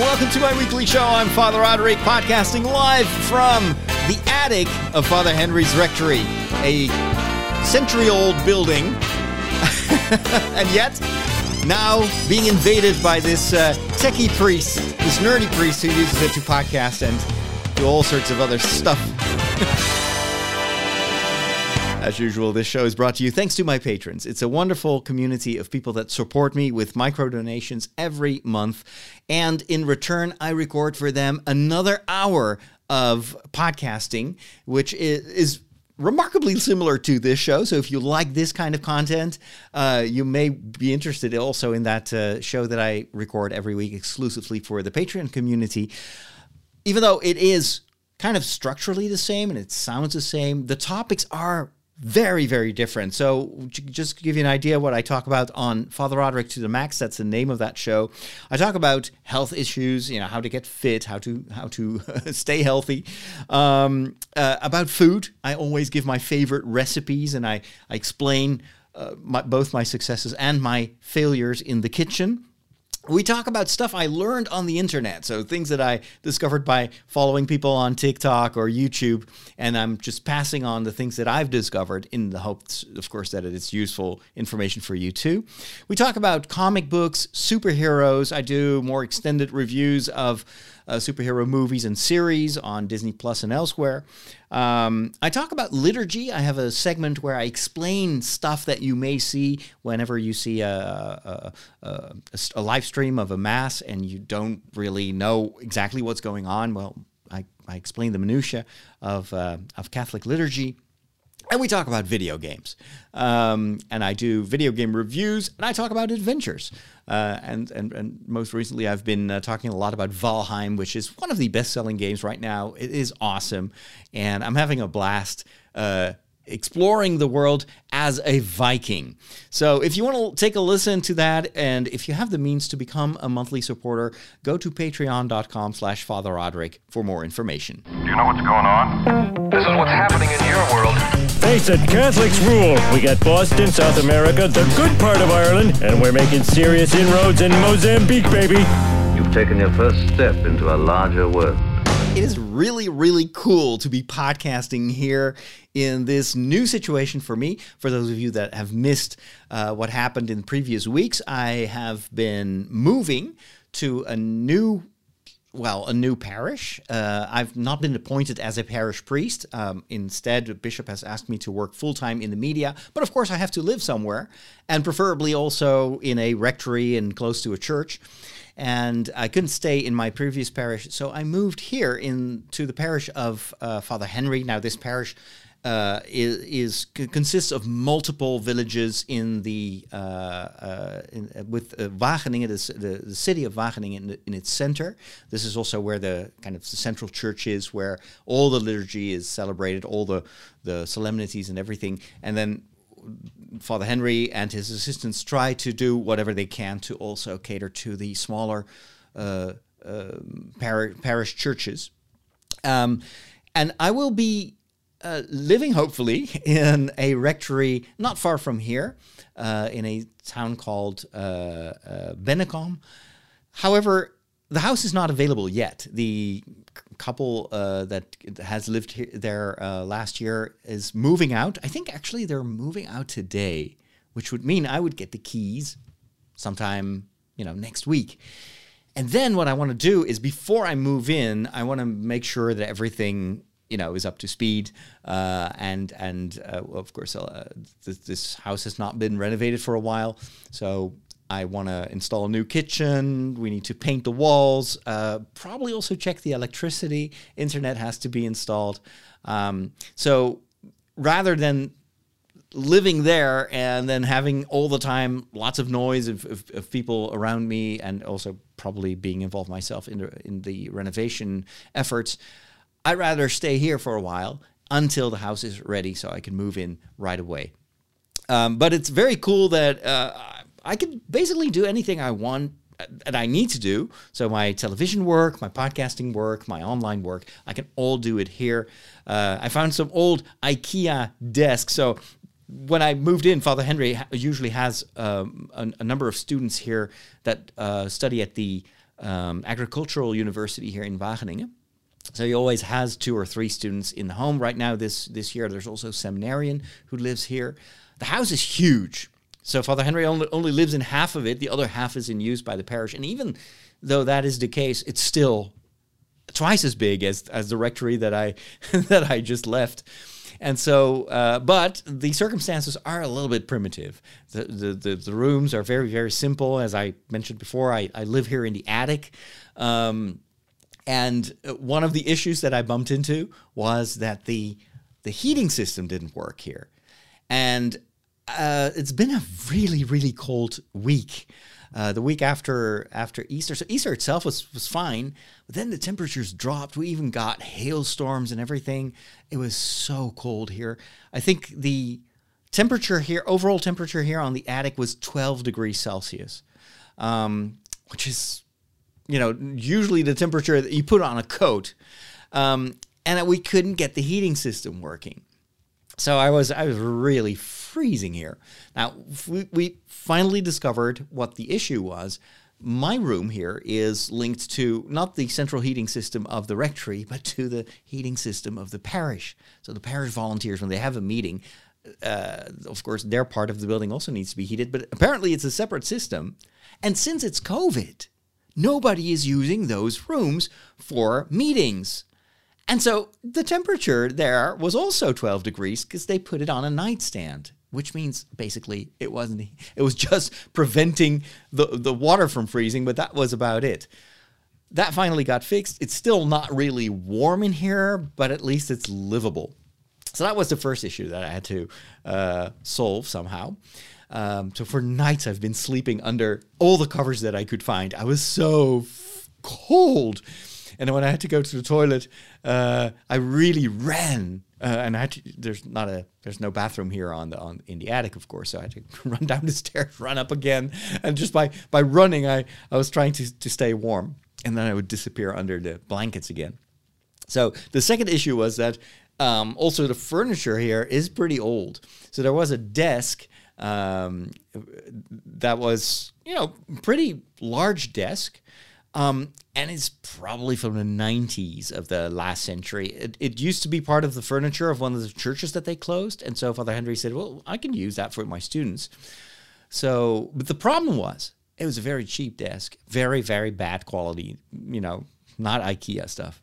welcome to my weekly show. I'm Father Roderick, podcasting live from the attic of Father Henry's Rectory, a century old building, and yet now being invaded by this uh, techie priest, this nerdy priest who uses it to podcast and do all sorts of other stuff. As usual, this show is brought to you thanks to my patrons. It's a wonderful community of people that support me with micro donations every month. And in return, I record for them another hour of podcasting, which is, is remarkably similar to this show. So if you like this kind of content, uh, you may be interested also in that uh, show that I record every week exclusively for the Patreon community. Even though it is kind of structurally the same and it sounds the same, the topics are very very different. So just to give you an idea what i talk about on father roderick to the max that's the name of that show. I talk about health issues you know how to get fit how to how to stay healthy. Um, uh, about food i always give my favorite recipes and i, I explain uh, my, both my successes and my failures in the kitchen we talk about stuff I learned on the internet. So things that I discovered by following people on TikTok or YouTube. And I'm just passing on the things that I've discovered in the hopes, of course, that it's useful information for you too. We talk about comic books, superheroes. I do more extended reviews of uh, superhero movies and series on Disney Plus and elsewhere. Um, I talk about liturgy. I have a segment where I explain stuff that you may see whenever you see a, a, a, a live stream of a mass and you don't really know exactly what's going on. Well, I, I explain the minutia of uh, of Catholic liturgy. And we talk about video games. Um, and I do video game reviews and I talk about adventures. Uh, and, and, and most recently, I've been uh, talking a lot about Valheim, which is one of the best selling games right now. It is awesome. And I'm having a blast. Uh, exploring the world as a Viking. So if you want to take a listen to that, and if you have the means to become a monthly supporter, go to patreon.com slash Father Roderick for more information. Do you know what's going on? This is what's happening in your world. Face it, Catholics rule. We got Boston, South America, the good part of Ireland, and we're making serious inroads in Mozambique, baby. You've taken your first step into a larger world. It is really, really cool to be podcasting here in this new situation for me. For those of you that have missed uh, what happened in previous weeks, I have been moving to a new well, a new parish. Uh, I've not been appointed as a parish priest. Um, instead, the bishop has asked me to work full time in the media. But of course, I have to live somewhere, and preferably also in a rectory and close to a church. And I couldn't stay in my previous parish, so I moved here into the parish of uh, Father Henry. Now, this parish uh, is, is, consists of multiple villages in the uh, uh, in, with uh, Wageningen, the, the, the, city of Wageningen in, in, its center. This is also where the kind of the central church is, where all the liturgy is celebrated, all the the solemnities and everything, and then. Father Henry and his assistants try to do whatever they can to also cater to the smaller uh, um, par- parish churches. Um, and I will be uh, living hopefully in a rectory not far from here, uh, in a town called uh, uh, Bennekom. However, the house is not available yet. The couple uh, that has lived here, there uh, last year is moving out. I think actually they're moving out today, which would mean I would get the keys sometime, you know, next week. And then what I want to do is before I move in, I want to make sure that everything you know is up to speed uh, and and uh, of course uh, this, this, house has not been renovated for a while so I want to install a new kitchen. We need to paint the walls. Uh, probably also check the electricity. Internet has to be installed. Um, so rather than living there and then having all the time lots of noise of, of, of, people around me and also probably being involved myself in the, in the renovation efforts, I'd rather stay here for a while until the house is ready so I can move in right away. Um, but it's very cool that uh, I can basically do anything I want that I need to do. So my television work, my podcasting work, my online work, I can all do it here. Uh, I found some old IKEA desks. So when I moved in, Father Henry usually has um, a, a, number of students here that uh, study at the um, agricultural university here in Wageningen. So he always has two or three students in the home. Right now, this this year, there's also a seminarian who lives here. The house is huge. So Father Henry only, only lives in half of it. The other half is in use by the parish. And even though that is the case, it's still twice as big as, as the rectory that I that I just left. And so, uh, but the circumstances are a little bit primitive. The, the, the, the, rooms are very, very simple. As I mentioned before, I, I live here in the attic. Um, and one of the issues that I bumped into was that the, the heating system didn't work here. And uh, it's been a really, really cold week. Uh, the week after after Easter. So Easter itself was was fine, but then the temperatures dropped. We even got hailstorms and everything. It was so cold here. I think the temperature here, overall temperature here on the attic was 12 degrees Celsius, um, which is, you know, usually the temperature that you put on a coat. Um, and we couldn't get the heating system working. So I was I was really freezing here. Now we, finally discovered what the issue was. My room here is linked to not the central heating system of the rectory, but to the heating system of the parish. So the parish volunteers, when they have a meeting, uh, of course, their part of the building also needs to be heated, but apparently it's a separate system. And since it's COVID, nobody is using those rooms for meetings. And so the temperature there was also 12 degrees because they put it on a nightstand, which means basically it wasn't, it was just preventing the, the water from freezing, but that was about it. That finally got fixed. It's still not really warm in here, but at least it's livable. So that was the first issue that I had to uh, solve somehow. Um, so for nights, I've been sleeping under all the covers that I could find. I was so f- cold. And when I had to go to the toilet, uh, I really ran. Uh, and I had to, there's not a there's no bathroom here on the on in the attic, of course. So I had to run down the stairs, run up again, and just by by running, I I was trying to to stay warm, and then I would disappear under the blankets again. So the second issue was that um, also the furniture here is pretty old. So there was a desk um, that was you know pretty large desk um, and it's probably from the 90s of the last century. It, it, used to be part of the furniture of one of the churches that they closed. And so Father Henry said, Well, I can use that for my students. So, but the problem was it was a very cheap desk, very, very bad quality, you know, not IKEA stuff.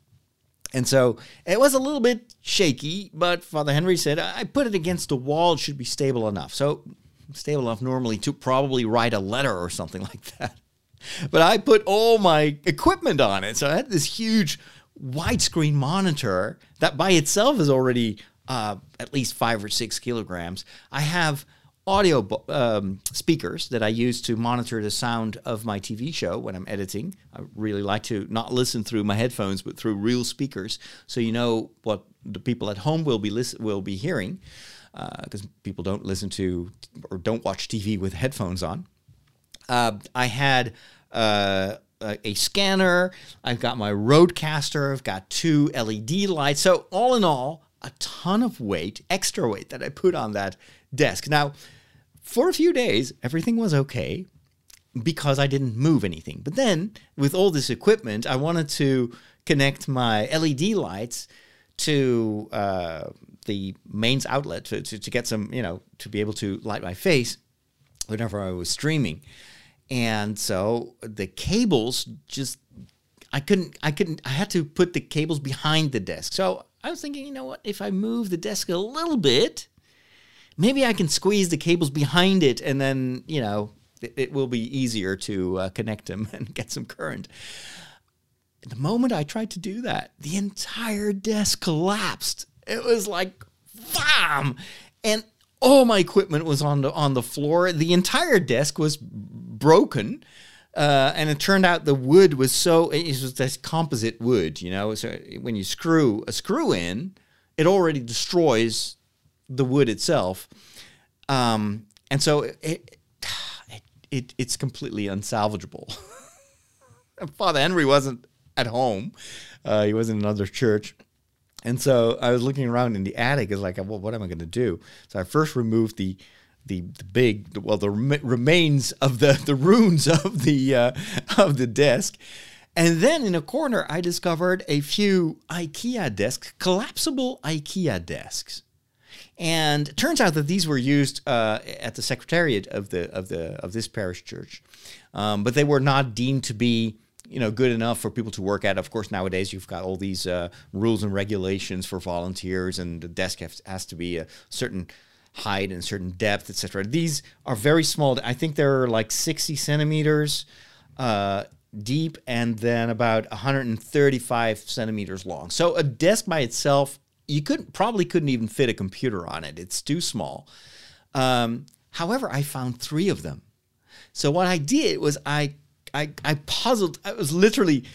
And so it was a little bit shaky, but Father Henry said, I put it against the wall, it should be stable enough. So, stable enough normally to probably write a letter or something like that but I put all my equipment on it. So I had this huge widescreen monitor that by itself is already uh, at least five or six kilograms. I have audio um, speakers that I use to monitor the sound of my TV show when I'm editing. I really like to not listen through my headphones, but through real speakers, so you know what the people at home will be will be hearing, because uh, people don't listen to or don't watch TV with headphones on. Uh, I had uh, a, scanner. I've got my Rodecaster. I've got two LED lights. So all in all, a ton of weight, extra weight that I put on that desk. Now, for a few days, everything was okay because I didn't move anything. But then, with all this equipment, I wanted to connect my LED lights to uh, the mains outlet to, to, to, get some, you know, to be able to light my face whenever I was streaming and so the cables just I couldn't I couldn't I had to put the cables behind the desk. So I was thinking, you know what, if I move the desk a little bit, maybe I can squeeze the cables behind it and then, you know, it, it will be easier to uh, connect them and get some current. The moment I tried to do that, the entire desk collapsed. It was like, bam! And all my equipment was on the on the floor. The entire desk was broken. Uh, and it turned out the wood was so it was this composite wood, you know. So when you screw a screw in, it already destroys the wood itself, um, and so it, it, it it's completely unsalvageable. Father Henry wasn't at home; uh, he was in another church, and so I was looking around in the attic. Is like, well, what am I going to do? So I first removed the the, the big well the remains of the the runes of the uh, of the desk And then in a corner, I discovered a few IKEA desks, collapsible IKEA desks. And it turns out that these were used uh, at the secretariat of the of the of this parish church, um, but they were not deemed to be you know good enough for people to work at. Of course, nowadays you've got all these uh, rules and regulations for volunteers, and the desk has, has to be a certain height and certain depth, etc. These are very small. I think they're like 60 centimeters uh, deep and then about 135 centimeters long. So a desk by itself, you could probably couldn't even fit a computer on it. It's too small. Um, however, I found three of them. So what I did was I I, I puzzled. I was literally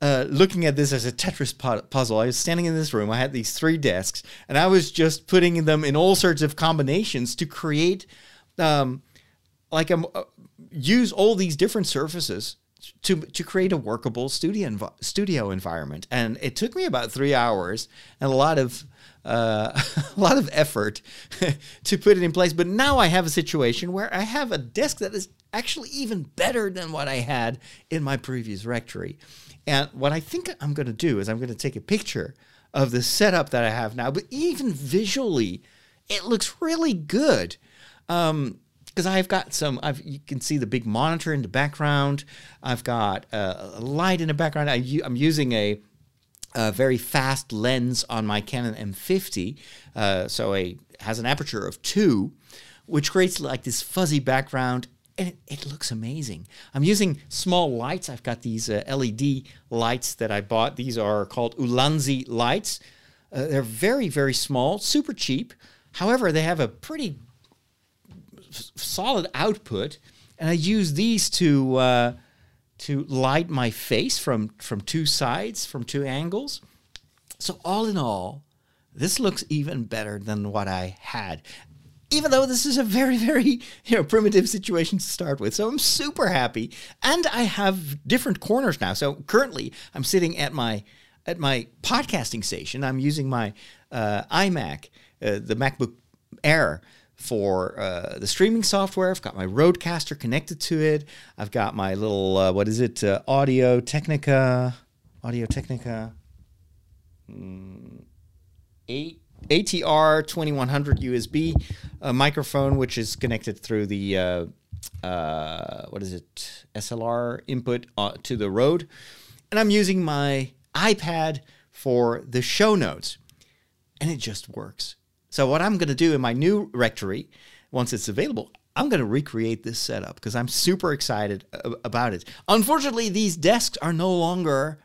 uh, looking at this as a Tetris puzzle. I was standing in this room. I had these three desks, and I was just putting them in all sorts of combinations to create, um, like a uh, use all these different surfaces to to create a workable studio env- studio environment. And it took me about three hours and a lot of uh, a lot of effort to put it in place. But now I have a situation where I have a desk that is actually even better than what I had in my previous rectory. And what I think I'm going to do is I'm going to take a picture of the setup that I have now, but even visually, it looks really good. Um, because I've got some, I've, you can see the big monitor in the background. I've got a light in the background. I, am using a, a, very fast lens on my Canon M50, uh, so it has an aperture of two, which creates like this fuzzy background and it, it, looks amazing. I'm using small lights. I've got these uh, LED lights that I bought. These are called Ulanzi lights. Uh, they're very, very small, super cheap. However, they have a pretty solid output, and I use these to uh, to light my face from from two sides, from two angles. So all in all, this looks even better than what I had even though this is a very, very you know primitive situation to start with. So I'm super happy, and I have different corners now. So currently, I'm sitting at my at my podcasting station. I'm using my uh, iMac, uh, the MacBook Air for uh, the streaming software. I've got my Rodecaster connected to it. I've got my little uh, what is it? Uh, Audio Technica, Audio Technica, mm, eight ATR 2100 USB uh, microphone, which is connected through the uh, uh, what is it XLR input to the Rode, and I'm using my iPad for the show notes, and it just works. So what I'm going to do in my new rectory, once it's available, I'm going to recreate this setup because I'm super excited about it. Unfortunately, these desks are no longer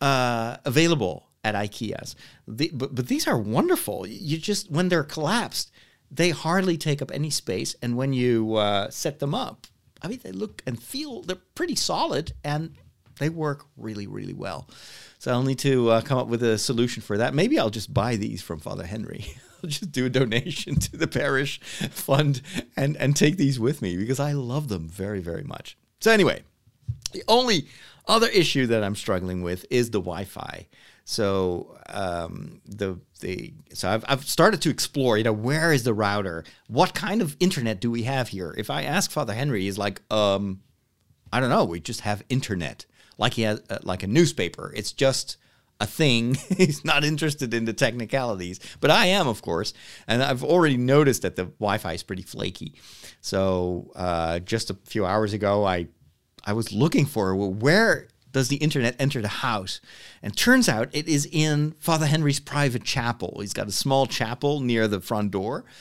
uh, available at IKEA's. The, but, but these are wonderful. You just, when they're collapsed, they hardly take up any space. And when you uh, set them up, I mean, they look and feel, they're pretty solid and they work really, really well. So I'll need to uh, come up with a solution for that. Maybe I'll just buy these from Father Henry. Just do a donation to the parish fund and, and take these with me because I love them very, very much. So, anyway, the only other issue that I'm struggling with is the Wi Fi. So um, the the so I've I've started to explore. You know, where is the router? What kind of internet do we have here? If I ask Father Henry, he's like, um, I don't know. We just have internet, like he has uh, like a newspaper. It's just a thing. He's not interested in the technicalities, but I am, of course. And I've already noticed that the Wi-Fi is pretty flaky. So uh, just a few hours ago, I I was looking for well, where does the internet enter the house? And turns out it is in Father Henry's private chapel. He's got a small chapel near the front door.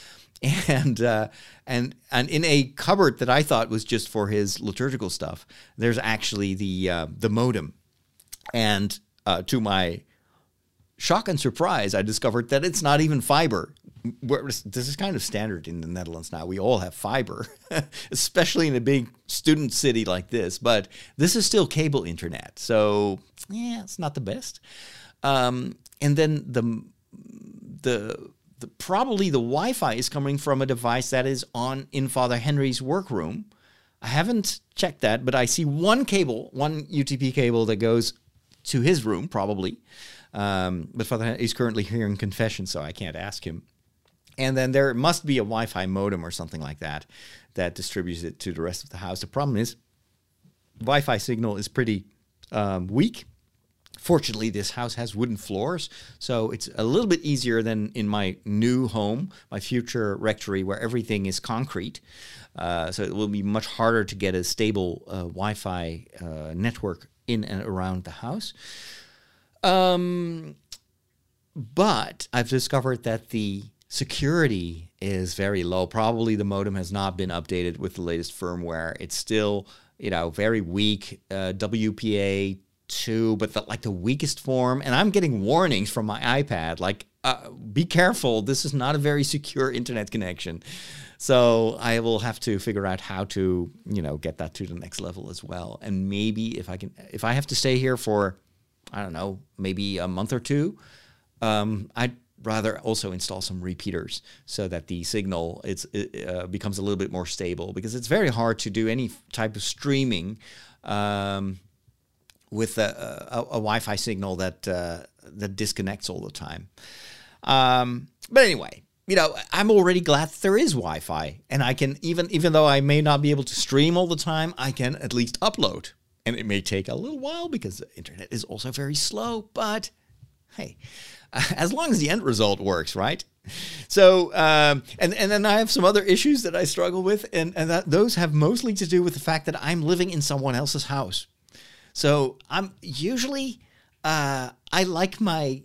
And uh, and and in a cupboard that I thought was just for his liturgical stuff, there's actually the uh, the modem. And uh, to my shock and surprise, I discovered that it's not even fiber this is kind of standard in the Netherlands now. We all have fiber, especially in a big student city like this. But this is still cable internet, so yeah, it's not the best. Um, and then the the the, probably the Wi-Fi is coming from a device that is on in Father Henry's workroom. I haven't checked that, but I see one cable, one UTP cable that goes to his room, probably. Um, but Father he's currently hearing confession, so I can't ask him. And then there must be a Wi Fi modem or something like that that distributes it to the rest of the house. The problem is, Wi Fi signal is pretty um, week. Fortunately, this house has wooden floors, so it's a little bit easier than in my new home, my future rectory, where everything is concrete. Uh, so it will be much harder to get a stable uh, Wi Fi uh, network in and around the house. Um, but I've discovered that the security is very low. Probably the modem has not been updated with the latest firmware. It's still, you know, very weak. Uh, WPA two, but the, like the weakest form. And I'm getting warnings from my iPad, like, uh, be careful. This is not a very secure internet connection. So I will have to figure out how to, you know, get that to the next level as well. And maybe if I can, if I have to stay here for, I don't know, maybe a month or two, um, I'd rather also install some repeaters so that the signal it's, it uh, becomes a little bit more stable because it's very hard to do any type of streaming um, with a, a, a, Wi-Fi signal that uh, that disconnects all the time. Um, but anyway, you know, I'm already glad there is Wi-Fi, and I can even even though I may not be able to stream all the time, I can at least upload. And it may take a little while because the internet is also very slow. But hey, as long as the end result works, right? So, um, and and then I have some other issues that I struggle with, and and that those have mostly to do with the fact that I'm living in someone else's house. So I'm usually uh, I like my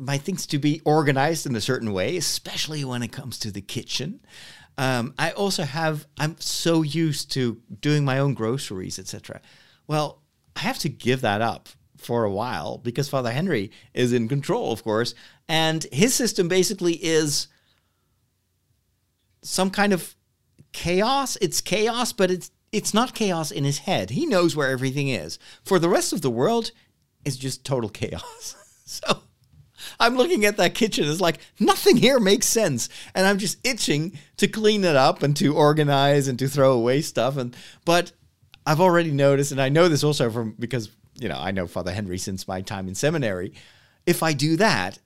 my things to be organized in a certain way, especially when it comes to the kitchen. Um, I also have I'm so used to doing my own groceries, etc. Well, I have to give that up for a while because Father Henry is in control, of course, and his system basically is some kind of chaos. It's chaos, but it's it's not chaos in his head. He knows where everything is. For the rest of the world, it's just total chaos. so I'm looking at that kitchen. It's like nothing here makes sense, and I'm just itching to clean it up and to organize and to throw away stuff. And but I've already noticed, and I know this also from because you know I know Father Henry since my time in seminary. If I do that,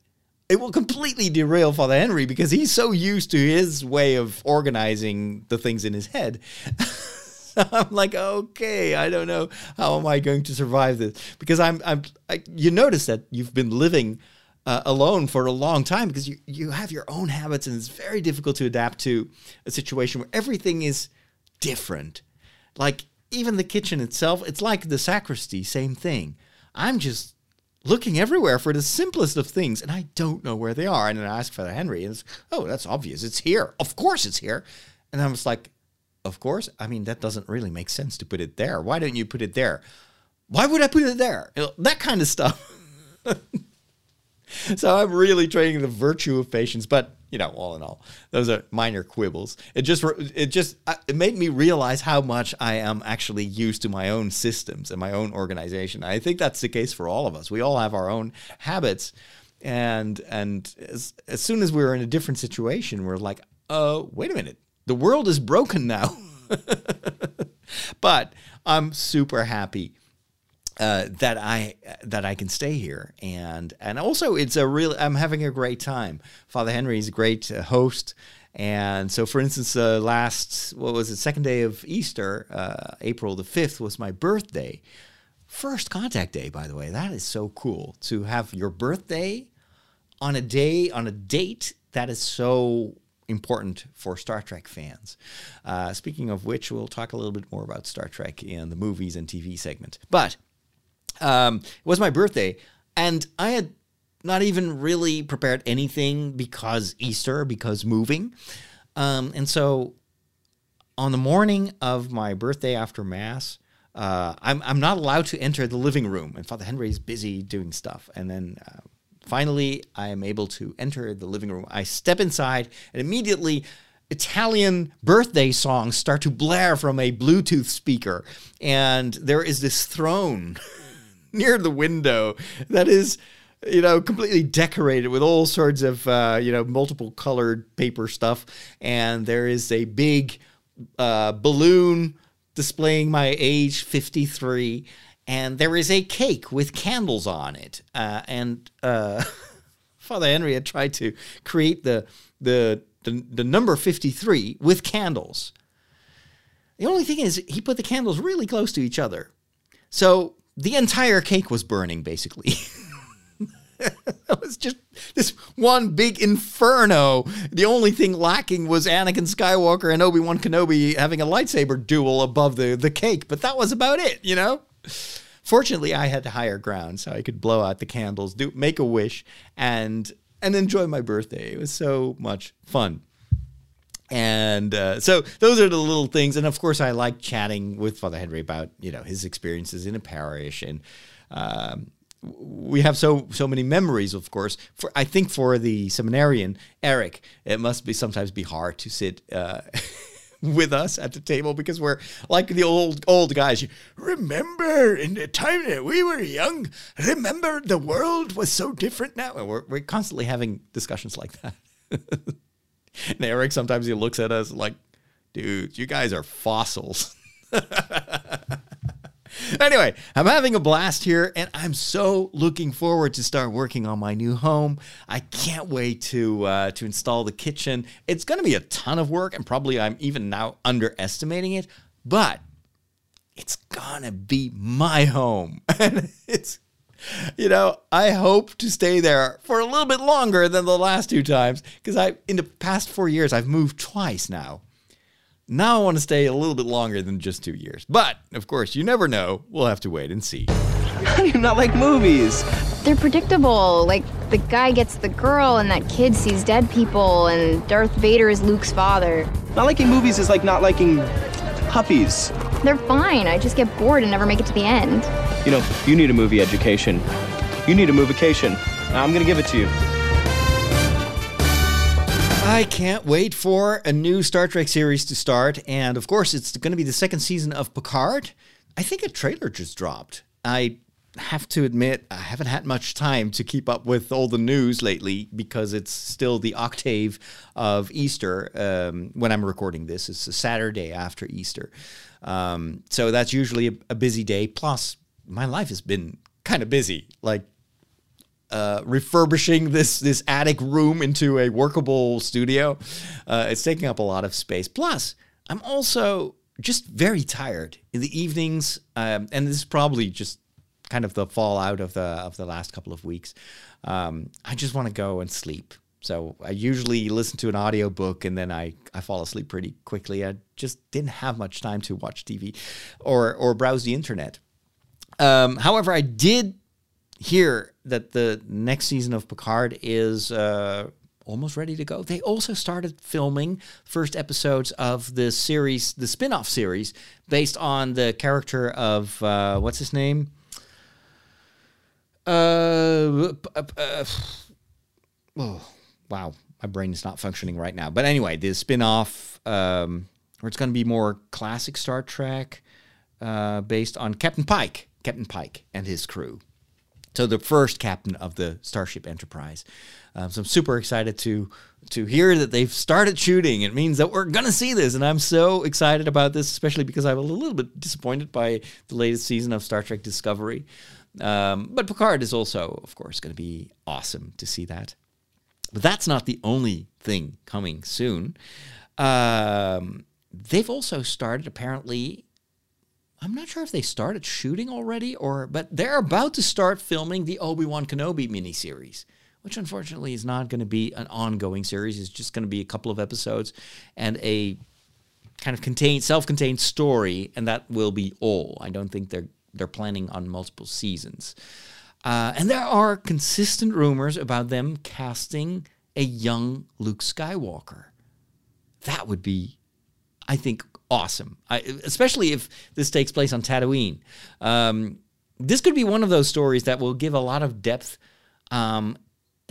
it will completely derail Father Henry because he's so used to his way of organizing the things in his head. I'm like, okay, I don't know how am I going to survive this because I'm I'm I, you notice that you've been living uh, alone for a long time because you, you have your own habits and it's very difficult to adapt to a situation where everything is different. Like even the kitchen itself, it's like the sacristy, same thing. I'm just looking everywhere for the simplest of things and I don't know where they are. And then I ask Father Henry and it's, oh, that's obvious. It's here. Of course it's here. And I was like, of course. I mean, that doesn't really make sense to put it there. Why don't you put it there? Why would I put it there? That kind of stuff. so I'm really training the virtue of patience, but you know, all in all, those are minor quibbles. It just it just it made me realize how much I am actually used to my own systems and my own organization. I think that's the case for all of us. We all have our own habits, and and as, as soon as we're in a different situation, we're like, oh, wait a minute, the world is broken now. but I'm super happy uh, that I that I can stay here, and and also it's a real. I'm having a great time. Father Henry's a great uh, host, and so for instance, uh, last what was it, second day of Easter, uh, April the fifth was my birthday. First contact day, by the way. That is so cool to have your birthday on a day on a date. That is so important for Star Trek fans. Uh, speaking of which, we'll talk a little bit more about Star Trek in the movies and TV segment. But um, it was my birthday, and I had not even really prepared anything because Easter, because moving. Um, and so on the morning of my birthday after Mass, uh, I'm, I'm not allowed to enter the living room, and Father Henry is busy doing stuff. And then uh, finally, I am able to enter the living room. I step inside, and immediately, Italian birthday songs start to blare from a Bluetooth speaker. And there is this throne. near the window that is you know, completely decorated with all sorts of, uh, you know, multiple colored paper stuff. And there is a big uh, balloon displaying my age 53. And there is a cake with candles on it. Uh, and uh, Father Henry had tried to create the, the, the, the number 53 with candles. The only thing is, he put the candles really close to each other. So the entire cake was burning, basically. it was just this one big inferno. The only thing lacking was Anakin Skywalker and Obi Wan Kenobi having a lightsaber duel above the, the cake, but that was about it, you know? Fortunately, I had higher ground, so I could blow out the candles, do make a wish, and and enjoy my birthday. It was so much fun. And uh, so those are the little things. And of course, I like chatting with Father Henry about you know his experiences in a parish, and um, we have so so many memories. Of course, for I think for the seminarian Eric, it must be sometimes be hard to sit. Uh, with us at the table because we're like the old old guys. You remember in the time that we were young, remember the world was so different now. And we're, we're constantly having discussions like that. and Eric sometimes he looks at us like, dude, you guys are fossils. anyway, I'm having a blast here, and I'm so looking forward to start working on my new home. I can't wait to uh, to install the kitchen. It's going to be a ton of work, and probably I'm even now underestimating it, but it's gonna be my home, and it's. You know, I hope to stay there for a little bit longer than the last two times because I, in the past four years, I've moved twice now. Now I want to stay a little bit longer than just two years. But, of course, you never know. We'll have to wait and see. How do you not like movies? They're predictable. Like, the guy gets the girl, and that kid sees dead people, and Darth Vader is Luke's father. Not liking movies is like not liking puppies. They're fine. I just get bored and never make it to the end. You know, you need a movie education. You need a movication. I'm gonna give it to you. I can't wait for a new Star Trek series to start. And of course, it's going to be the second season of Picard. I think a trailer just dropped. I have to admit, I haven't had much time to keep up with all the news lately because it's still the octave of Easter um, when I'm recording this. It's a Saturday after Easter. Um, so that's usually a, a busy day. Plus, my life has been kind of busy. Like, uh, refurbishing this this attic room into a workable studio. Uh, it's taking up a lot of space. Plus, I'm also just very tired in the evenings, um, and this is probably just kind of the fallout of the of the last couple of weeks. Um, I just want to go and sleep. So I usually listen to an audiobook and then I, I fall asleep pretty quickly. I just didn't have much time to watch TV or or browse the internet. Um, however, I did hear that the next season of Picard is uh, almost ready to go. They also started filming first episodes of the series, the spin-off series, based on the character of uh, what's his name? Uh, uh, oh, wow, my brain is not functioning right now. But anyway, the spin-off, um, or it's going to be more classic Star Trek, uh, based on Captain Pike, Captain Pike and his crew. So the first captain of the Starship Enterprise. Um, so I'm super excited to to hear that they've started shooting. It means that we're gonna see this, and I'm so excited about this, especially because I'm a little bit disappointed by the latest season of Star Trek Discovery. Um, but Picard is also, of course, going to be awesome to see that. But that's not the only thing coming soon. Um, they've also started apparently I'm not sure if they started shooting already or but they're about to start filming the Obi-Wan Kenobi miniseries, which unfortunately is not going to be an ongoing series. It's just going to be a couple of episodes and a kind of contained self-contained story and that will be all. I don't think they're they're planning on multiple seasons. Uh, and there are consistent rumors about them casting a young Luke Skywalker. That would be, I think, awesome, I, especially if this takes place on Tatooine. Um, this could be one of those stories that will give a lot of depth um,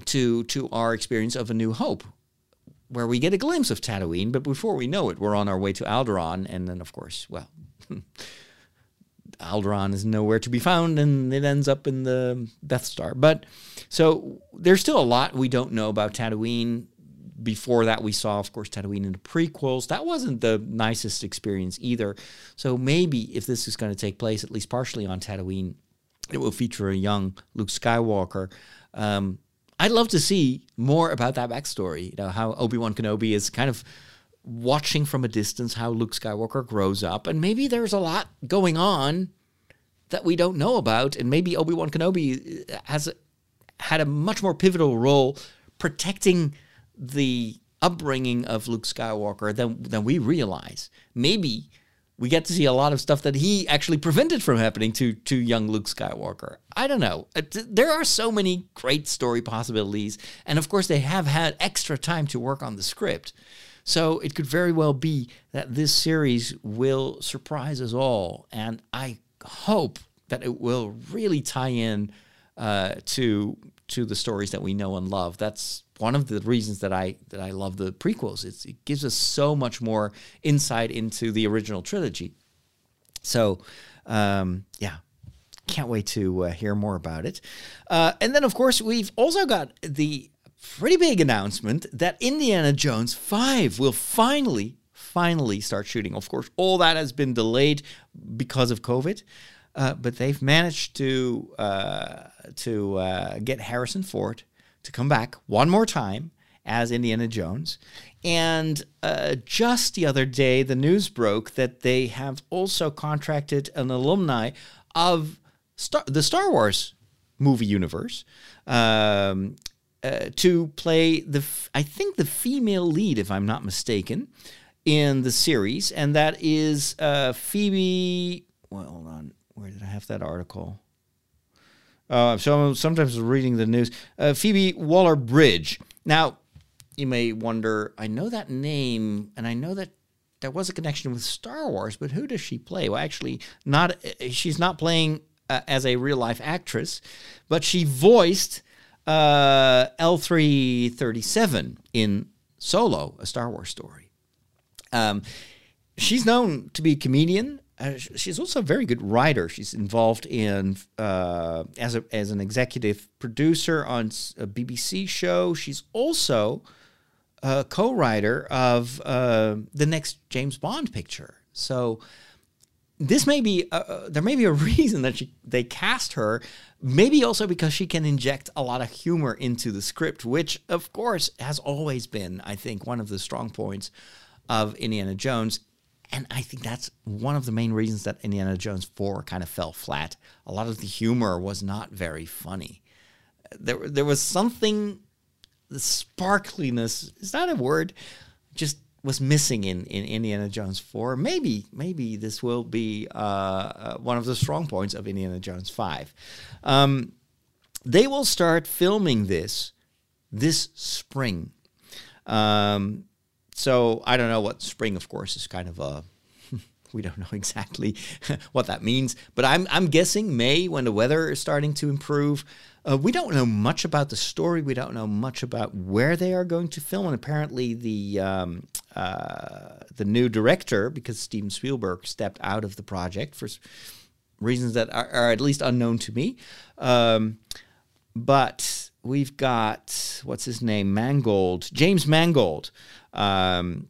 to to our experience of A New Hope, where we get a glimpse of Tatooine, but before we know it, we're on our way to Alderaan, and then of course, well. Alderaan is nowhere to be found, and it ends up in the Death Star. But so there's still a lot we don't know about Tatooine before that, we saw, of course, Tatooine in the prequels. That wasn't the nicest experience either. So maybe if this is going to take place, at least partially on Tatooine, it will feature a young Luke Skywalker. Um, I'd love to see more about that backstory. You know, how Obi Wan Kenobi is kind of watching from a distance how Luke Skywalker grows up, and maybe there's a lot going on that we don't know about, and maybe Obi Wan Kenobi uh, has had a much more pivotal role protecting the upbringing of Luke Skywalker than than we realize. Maybe we get to see a lot of stuff that he actually prevented from happening to to young Luke Skywalker. I don't know. There are so many great story possibilities, and of course they have had extra time to work on the script. So it could very well be that this series will surprise us all, and I hope that it will really tie in uh, to to the stories that we know and love. That's one of the reasons that I that I love the prequels. It's, it gives us so much more insight into the original trilogy. So, um, yeah, can't wait to uh, hear more about it. Uh, and then, of course, we've also got the pretty big announcement that Indiana Jones 5 will finally, finally start shooting. Of course, all that has been delayed because of COVID. Uh, but they've managed to uh, to uh, get Harrison Ford to come back one more time as Indiana Jones. And uh, just the other day, the news broke that they have also contracted an alumni of Star- the Star Wars movie universe um, uh, to play the, I think, the female lead, if I'm not mistaken, in the series. And that is uh, Phoebe. Well, hold on. Where did I have that article? Uh, so I'm sometimes reading the news. Uh, Phoebe Waller Bridge. Now, you may wonder, I know that name, and I know that there was a connection with Star Wars, but who does she play? Well, actually, not. She's not playing uh, as a real life actress, but she voiced uh, L3-37 in Solo, a Star Wars story. Um, she's known to be a comedian uh, she's also a very good writer. She's involved in uh, as a, as an executive producer on a BBC show. She's also a co-writer of uh, the next James Bond picture. So this may be uh, uh, there may be a reason that she, they cast her. Maybe also because she can inject a lot of humor into the script, which of course has always been, I think, one of the strong points of Indiana Jones and I think that's one of the main reasons that Indiana Jones 4 kind of fell flat. A lot of the humor was not very funny. There, there was something, the sparkliness, is that a word? Just was missing in, in Indiana Jones 4. Maybe, maybe this will be uh, uh, one of the strong points of Indiana Jones 5. Um, they will start filming this this spring. Um, so I don't know what spring, of course, is kind of a we don't know exactly what that means, but I'm I'm guessing May when the weather is starting to improve. Uh, we don't know much about the story. We don't know much about where they are going to film, and apparently the um, uh, the new director, because Steven Spielberg stepped out of the project for reasons that are, are at least unknown to me. Um, but we've got what's his name, Mangold, James Mangold, um,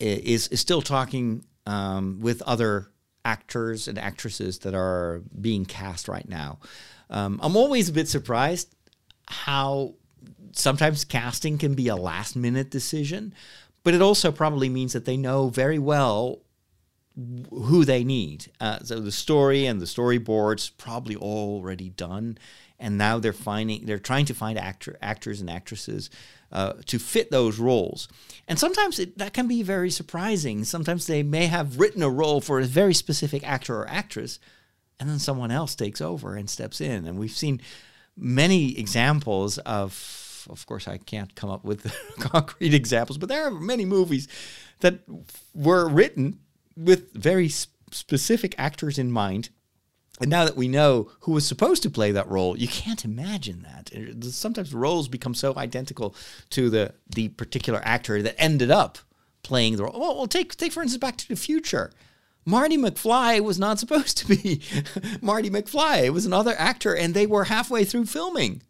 is is still talking um, with other actors and actresses that are being cast right now. Um, I'm always a bit surprised how sometimes casting can be a last minute decision, but it also probably means that they know very well who they need. Uh, so the story and the storyboards probably already done, and now they're finding they're trying to find actor actors and actresses uh, to fit those roles. And sometimes it, that can be very surprising. Sometimes they may have written a role for a very specific actor or actress, and then someone else takes over and steps in. And we've seen many examples of, of course, I can't come up with concrete examples, but there are many movies that were written with very specific actors in mind and now that we know who was supposed to play that role, you can't imagine that. Sometimes roles become so identical to the the particular actor that ended up playing the role. Well, well take take for instance Back to the Future. Marty McFly was not supposed to be Marty McFly. It was another actor, and they were halfway through filming,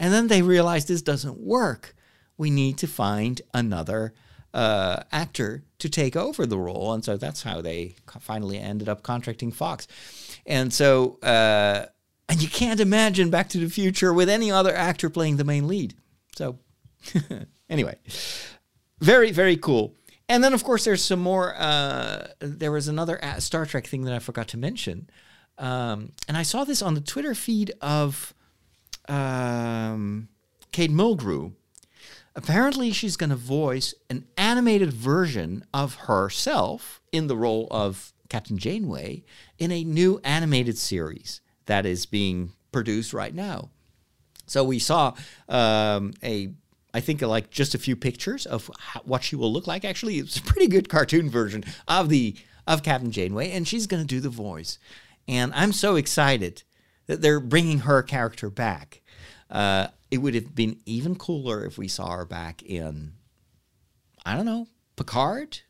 and then they realized this doesn't work. We need to find another uh, actor to take over the role, and so that's how they finally ended up contracting Fox. And so, uh, and you can't imagine Back to the Future with any other actor playing the main lead. So, anyway, very, very cool. And then, of course, there's some more. Uh, there was another Star Trek thing that I forgot to mention. Um, and I saw this on the Twitter feed of um, Kate Mulgrew. Apparently, she's going to voice an animated version of herself in the role of Captain Janeway in a new animated series that is being produced right now. So we saw um, a, I think like just a few pictures of how, what she will look like. Actually, it's a pretty good cartoon version of the of Captain Janeway, and she's going to do the voice. And I'm so excited that they're bringing her character back. Uh, it would have been even cooler if we saw her back in, I don't know, Picard.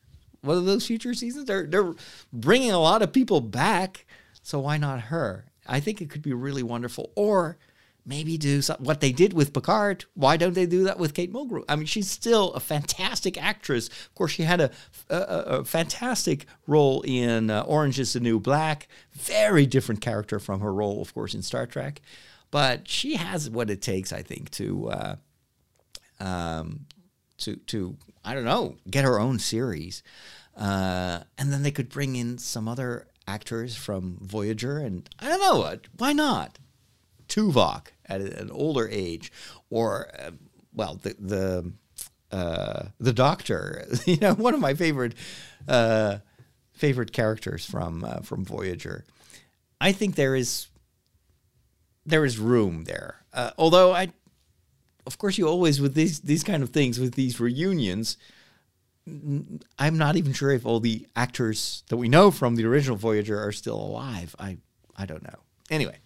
One of those future seasons. They're they're bringing a lot of people back, so why not her? I think it could be really wonderful. Or maybe do some, what they did with Picard. Why don't they do that with Kate Mulgrew? I mean, she's still a fantastic actress. Of course, she had a, a, a fantastic role in uh, Orange is the New Black. Very different character from her role, of course, in Star Trek. But she has what it takes, I think, to uh, um, to to I don't know get her own series, uh, and then they could bring in some other actors from Voyager, and I don't know what. Why not? Tuvok at an older age, or uh, well, the the uh, the Doctor. You know, one of my favorite uh, favorite characters from uh, from Voyager. I think there is there is room there. Uh, although I, of course, you always with these these kind of things with these reunions. I'm not even sure if all the actors that we know from the original Voyager are still alive. I I don't know. Anyway,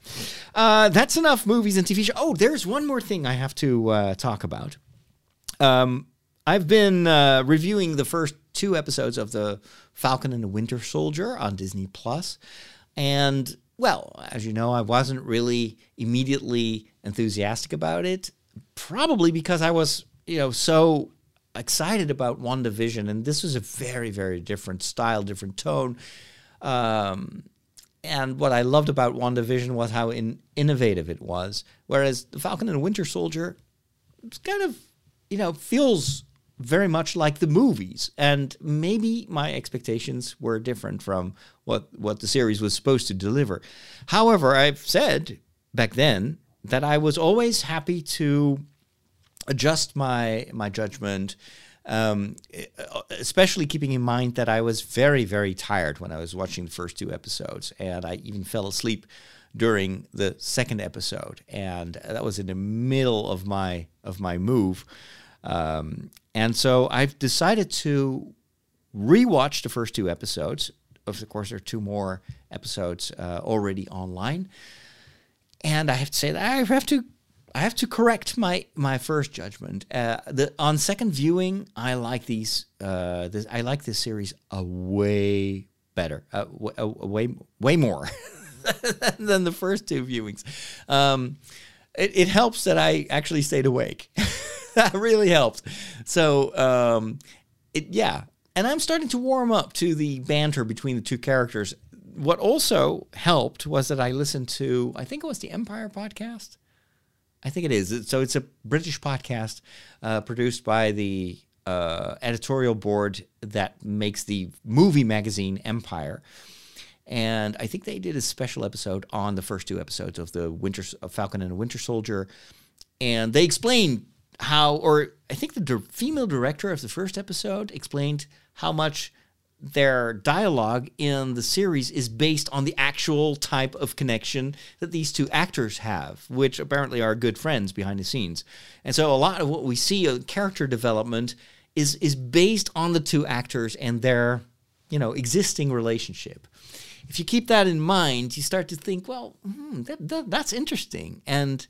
uh, that's enough movies and TV shows. Oh, there's one more thing I have to uh, talk about. Um, I've been uh, reviewing the first two episodes of the Falcon and the Winter Soldier on Disney Plus, and well, as you know, I wasn't really immediately enthusiastic about it, probably because I was, you know, so excited about WandaVision, and this was a very, very different style, different tone. Um, and what I loved about WandaVision was how in, innovative it was. Whereas the Falcon and the Winter Soldier, it's kind of, you know, feels very much like the movies. And maybe my expectations were different from what, what the series was supposed to deliver. However, I've said back then that I was always happy to adjust my my judgment um, especially keeping in mind that I was very, very tired when I was watching the first two episodes, and I even fell asleep during the second episode, and that was in the middle of my of my move. Um, and so I've decided to rewatch the first two episodes. Of course, there are two more episodes uh, already online, and I have to say that I have to I have to correct my my first judgment. Uh, the on second viewing, I like these. Uh, this, I like this series a way better, w- a, a way way more than the first two viewings. Um, it, it helps that I actually stayed awake. that really helps. So um, it yeah, and I'm starting to warm up to the banter between the two characters. What also helped was that I listened to I think it was the Empire podcast I think it is. So it's a British podcast uh, produced by the uh, editorial board that makes the movie magazine Empire. And I think they did a special episode on the first two episodes of the Winter Falcon and the Winter Soldier, and they explained how, or I think the female director of the first episode explained how much their dialogue in the series is based on the actual type of connection that these two actors have, which apparently are good friends behind the scenes. And so a lot of what we see of character development is is based on the two actors and their, you know, existing relationship. If you keep that in mind, you start to think, well, hmm, that, that, that's interesting. And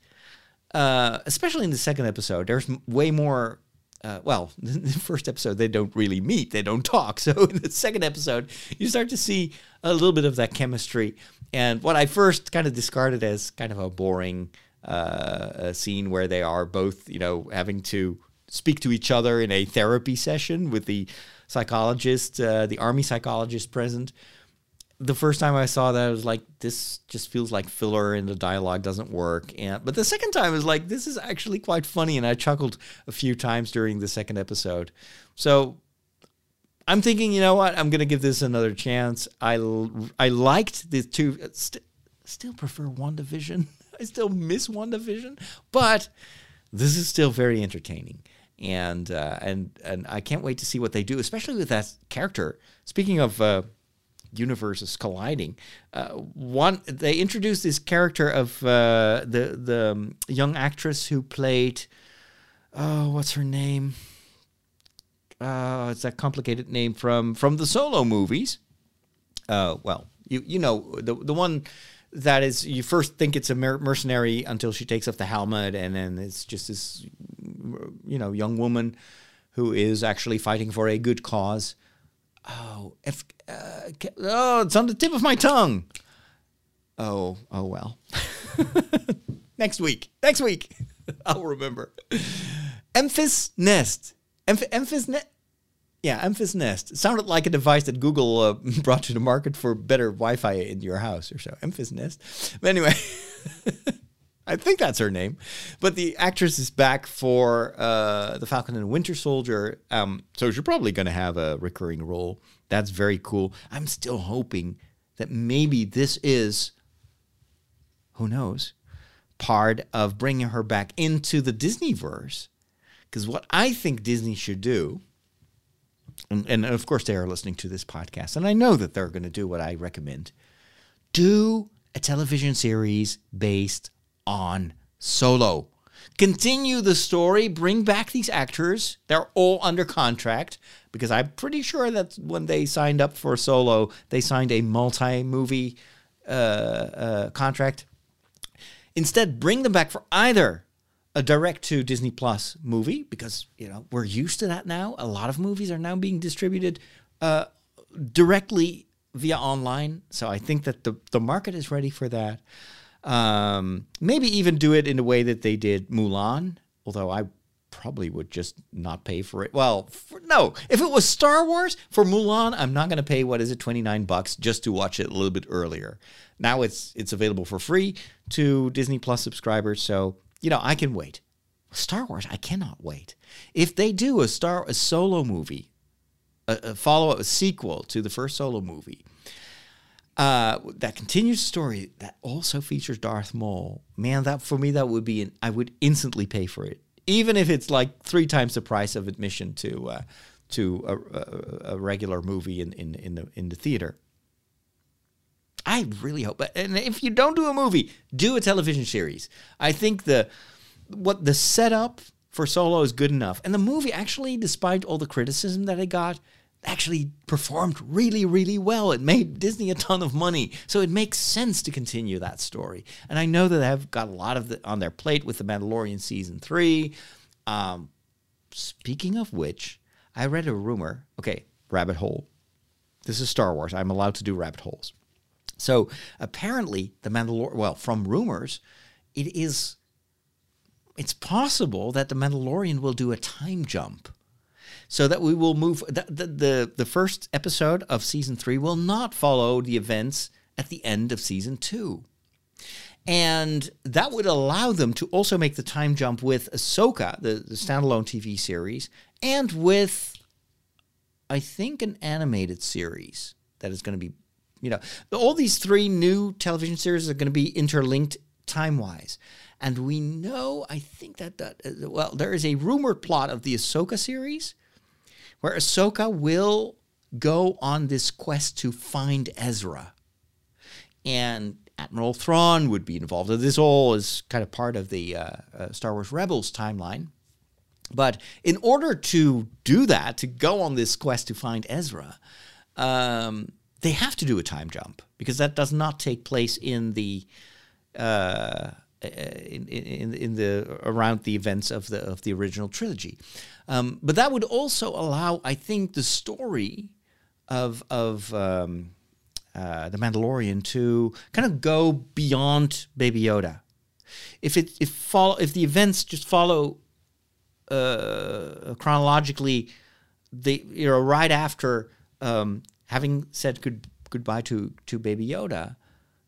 uh, especially in the second episode, there's way more uh, well, the first episode they don't really meet, they don't talk. So in the second episode, you start to see a little bit of that chemistry. And what I first kind of discarded as kind of a boring uh, scene where they are both, you know, having to speak to each other in a therapy session with the psychologist, uh, the army psychologist present the first time I saw that, I was like, this just feels like filler and the dialogue doesn't work. And but the second time I was like, this is actually quite funny, and I chuckled a few times during the second episode. So I'm thinking, you know what? I'm gonna give this another chance. I I liked the two. still prefer WandaVision. I still miss WandaVision, but this is still very entertaining. And uh, and and I can't wait to see what they do, especially with that character. Speaking of uh, universes colliding, uh, one they introduced this character of uh, the the um, young actress who played oh what's her name? Uh, it's that complicated name from from the Solo movies. Uh, well, you you know the the one that is you first think it's a mer- mercenary until she takes off the helmet, and then it's just this you know young woman who is actually fighting for a good cause. Oh, if uh, oh, it's on the tip of my tongue. Oh, oh well. next week, next week, I'll remember. Enfys Nest. Emph- Enfys Nest. Yeah, Enfys Nest. Sounded like a device that Google uh, brought to the market for better Wi-Fi in your house or so. Enfys Nest. But anyway, I think that's her name. But the actress is back for uh, the Falcon and Winter Soldier, um, so she's probably going to have a recurring role. That's very cool. I'm still hoping that maybe this is, who knows, part of bringing her back into the Disneyverse. Because what I think Disney should do and, and of course they are listening to this podcast, and I know that they're going to do what I recommend. Do a television series based on Solo. Continue the story, bring back these actors. They're all under contract because I'm pretty sure that when they signed up for Solo, they signed a multi movie uh, uh, contract. Instead, bring them back for either a direct to Disney Plus movie because you know we're used to that now. A lot of movies are now being distributed uh, directly via online, so I think that the the market is ready for that. Um, maybe even do it in the way that they did Mulan, although I probably would just not pay for it. Well, for, no, if it was Star Wars for Mulan, I'm not going to pay what is it 29 bucks just to watch it a little bit earlier. Now it's it's available for free to Disney Plus subscribers, so you know, I can wait. Star Wars, I cannot wait. If they do a Star a solo movie, a, a follow up, a sequel to the first solo movie, uh, that continues the story that also features Darth Maul, man, that for me that would be an, I would instantly pay for it, even if it's like three times the price of admission to uh, to a, a, a regular movie in, in in the in the theater. I really hope. And if you don't do a movie, do a television series. I think the what the setup for Solo is good enough, and the movie actually, despite all the criticism that it got, actually performed really, really well. It made Disney a ton of money, so it makes sense to continue that story. And I know that they've got a lot of the, on their plate with the Mandalorian season three. Um, speaking of which, I read a rumor. Okay, rabbit hole. This is Star Wars. I'm allowed to do rabbit holes. So apparently, the Mandalorian, well, from rumors, it is, it's possible that the Mandalorian will do a time jump. So that we will move, the, the, the, the first episode of season three will not follow the events at the end of season two. And that would allow them to also make the time jump with Ahsoka, the, the standalone TV series, and with, I think, an animated series that is going to be you know, all these three new television series are going to be interlinked time wise. And we know, I think that, that, uh, well, there is a rumored plot of the Ahsoka series where Ahsoka will go on this quest to find Ezra. And Admiral Thrawn would be involved. This all is kind of part of the uh, uh, Star Wars Rebels timeline. But in order to do that, to go on this quest to find Ezra, um, they have to do a time jump because that does not take place in the uh, in, in, in the around the events of the of the original trilogy. Um, but that would also allow, I think, the story of of um, uh, the Mandalorian to kind of go beyond Baby Yoda. If it if follow if the events just follow uh, chronologically, they you know right after um, having said good goodbye to to Baby Yoda,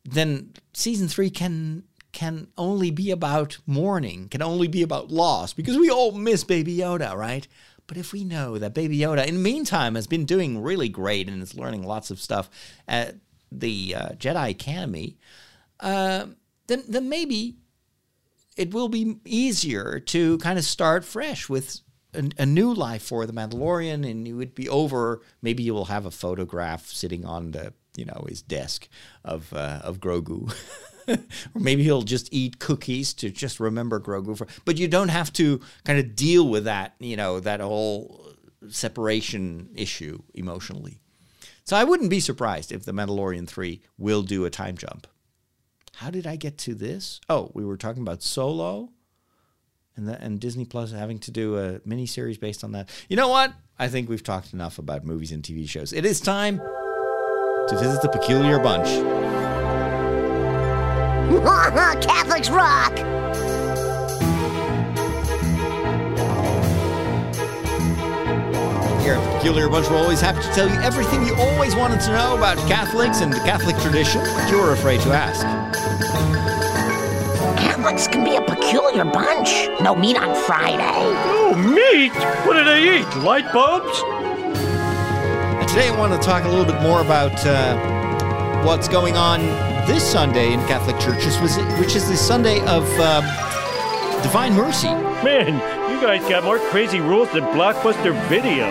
then season three can can only be about mourning, can only be about loss, because we all miss Baby Yoda, right? But if we know that Baby Yoda, in the meantime, has been doing really great and is learning lots of stuff at the uh, Jedi Academy, uh, then then maybe it will be easier to kind of start fresh with a, a, new life for the Mandalorian, and it would be over. Maybe you will have a photograph sitting on the you know his desk of uh, of Grogu. or maybe he'll just eat cookies to just remember Grogu. For, but you don't have to kind of deal with that, you know, that whole separation issue emotionally. So I wouldn't be surprised if the Mandalorian 3 will do a time jump. How did I get to this? Oh, we were talking about Solo and the, and Disney Plus having to do a mini series based on that. You know what? I think we've talked enough about movies and TV shows. It is time to visit the peculiar bunch. Catholics rock! Here at the Peculiar Bunch, we're always happy to tell you everything you always wanted to know about Catholics and the Catholic tradition, but you were afraid to ask. Catholics can be a peculiar bunch. No meat on Friday. Oh, meat? What do they eat? Light bulbs? Today I want to talk a little bit more about uh, what's going on this Sunday in Catholic churches, which is the Sunday of um, Divine Mercy. Man, you guys got more crazy rules than Blockbuster Video.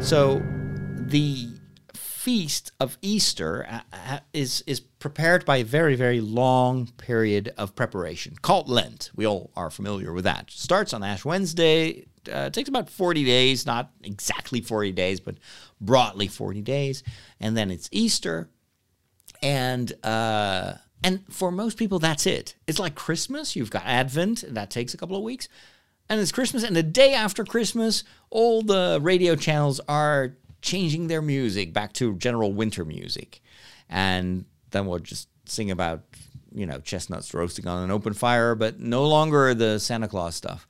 So, the feast of Easter uh, is is prepared by a very very long period of preparation called Lent. We all are familiar with that. Starts on Ash Wednesday. Uh, it takes about 40 days, not exactly 40 days, but broadly 40 days, and then it's Easter, and uh, and for most people that's it. It's like Christmas. You've got Advent, and that takes a couple of weeks, and it's Christmas, and the day after Christmas, all the radio channels are changing their music back to general winter music, and then we'll just sing about you know chestnuts roasting on an open fire, but no longer the Santa Claus stuff,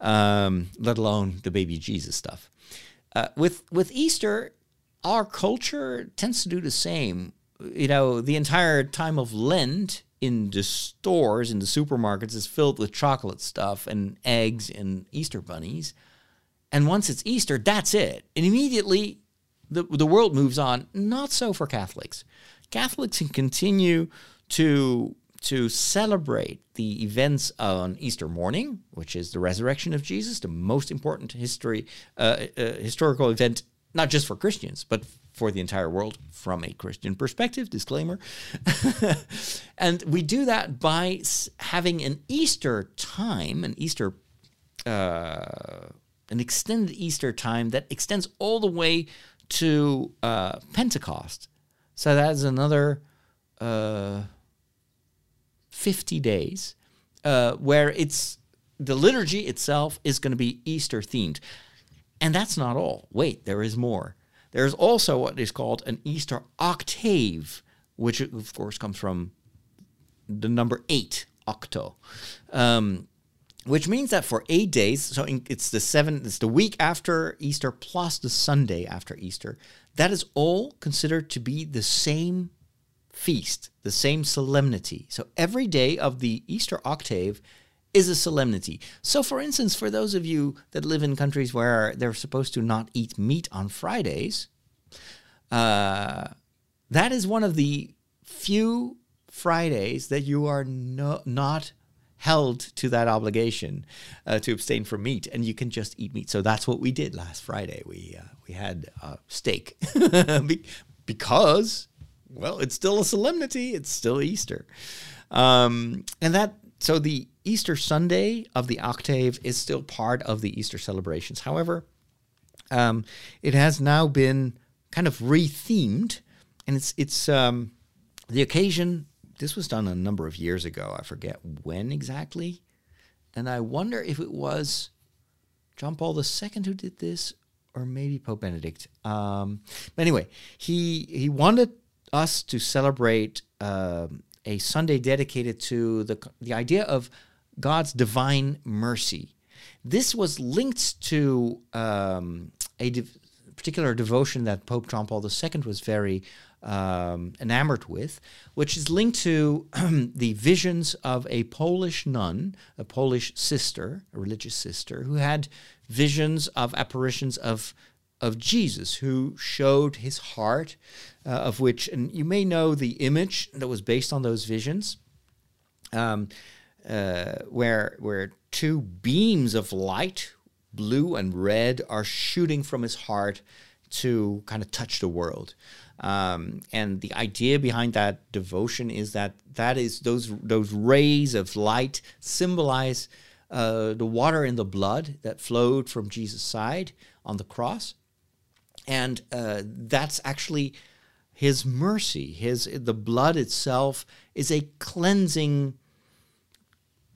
um, let alone the baby Jesus stuff. Uh, with with Easter, our culture tends to do the same. You know, the entire time of Lent in the stores, in the supermarkets, is filled with chocolate stuff and eggs and Easter bunnies. And once it's Easter, that's it. And immediately the, the world moves on. Not so for Catholics. Catholics can continue to to celebrate the events on Easter morning, which is the resurrection of Jesus, the most important history uh, uh, historical event, not just for Christians, but for the entire world from a Christian perspective. Disclaimer. and we do that by having an Easter time, an Easter. Uh, an extended Easter time that extends all the way to uh, Pentecost. So that's another uh, 50 days uh, where it's the liturgy itself is going to be Easter themed. And that's not all. Wait, there is more. There's also what is called an Easter octave, which of course comes from the number eight, octo. Um, which means that for eight days, so it's the seven, it's the week after Easter plus the Sunday after Easter, that is all considered to be the same feast, the same solemnity. So every day of the Easter octave is a solemnity. So, for instance, for those of you that live in countries where they're supposed to not eat meat on Fridays, uh, that is one of the few Fridays that you are no, not held to that obligation uh, to abstain from meat, and you can just eat meat. So that's what we did last Friday. We uh, we had uh, steak because, well, it's still a solemnity. It's still Easter, um, and that so the Easter Sunday of the octave is still part of the Easter celebrations. However, um, it has now been kind of rethemed, and it's it's um, the occasion this was done a number of years ago. I forget when exactly. And I wonder if it was John Paul II who did this or maybe Pope Benedict. Um, but anyway, he, he wanted us to celebrate uh, a Sunday dedicated to the, the idea of God's divine mercy. This was linked to um, a de- particular devotion that Pope John Paul II was very um, enamored with, which is linked to the visions of a Polish nun, a Polish sister, a religious sister, who had visions of apparitions of of Jesus, who showed his heart, uh, of which, and you may know the image that was based on those visions, um, uh, where where two beams of light, blue and red, are shooting from his heart to kind of touch the world. Um, and the idea behind that devotion is that that is those those rays of light symbolize uh, the water in the blood that flowed from Jesus' side on the cross, and uh, that's actually his mercy. His the blood itself is a cleansing.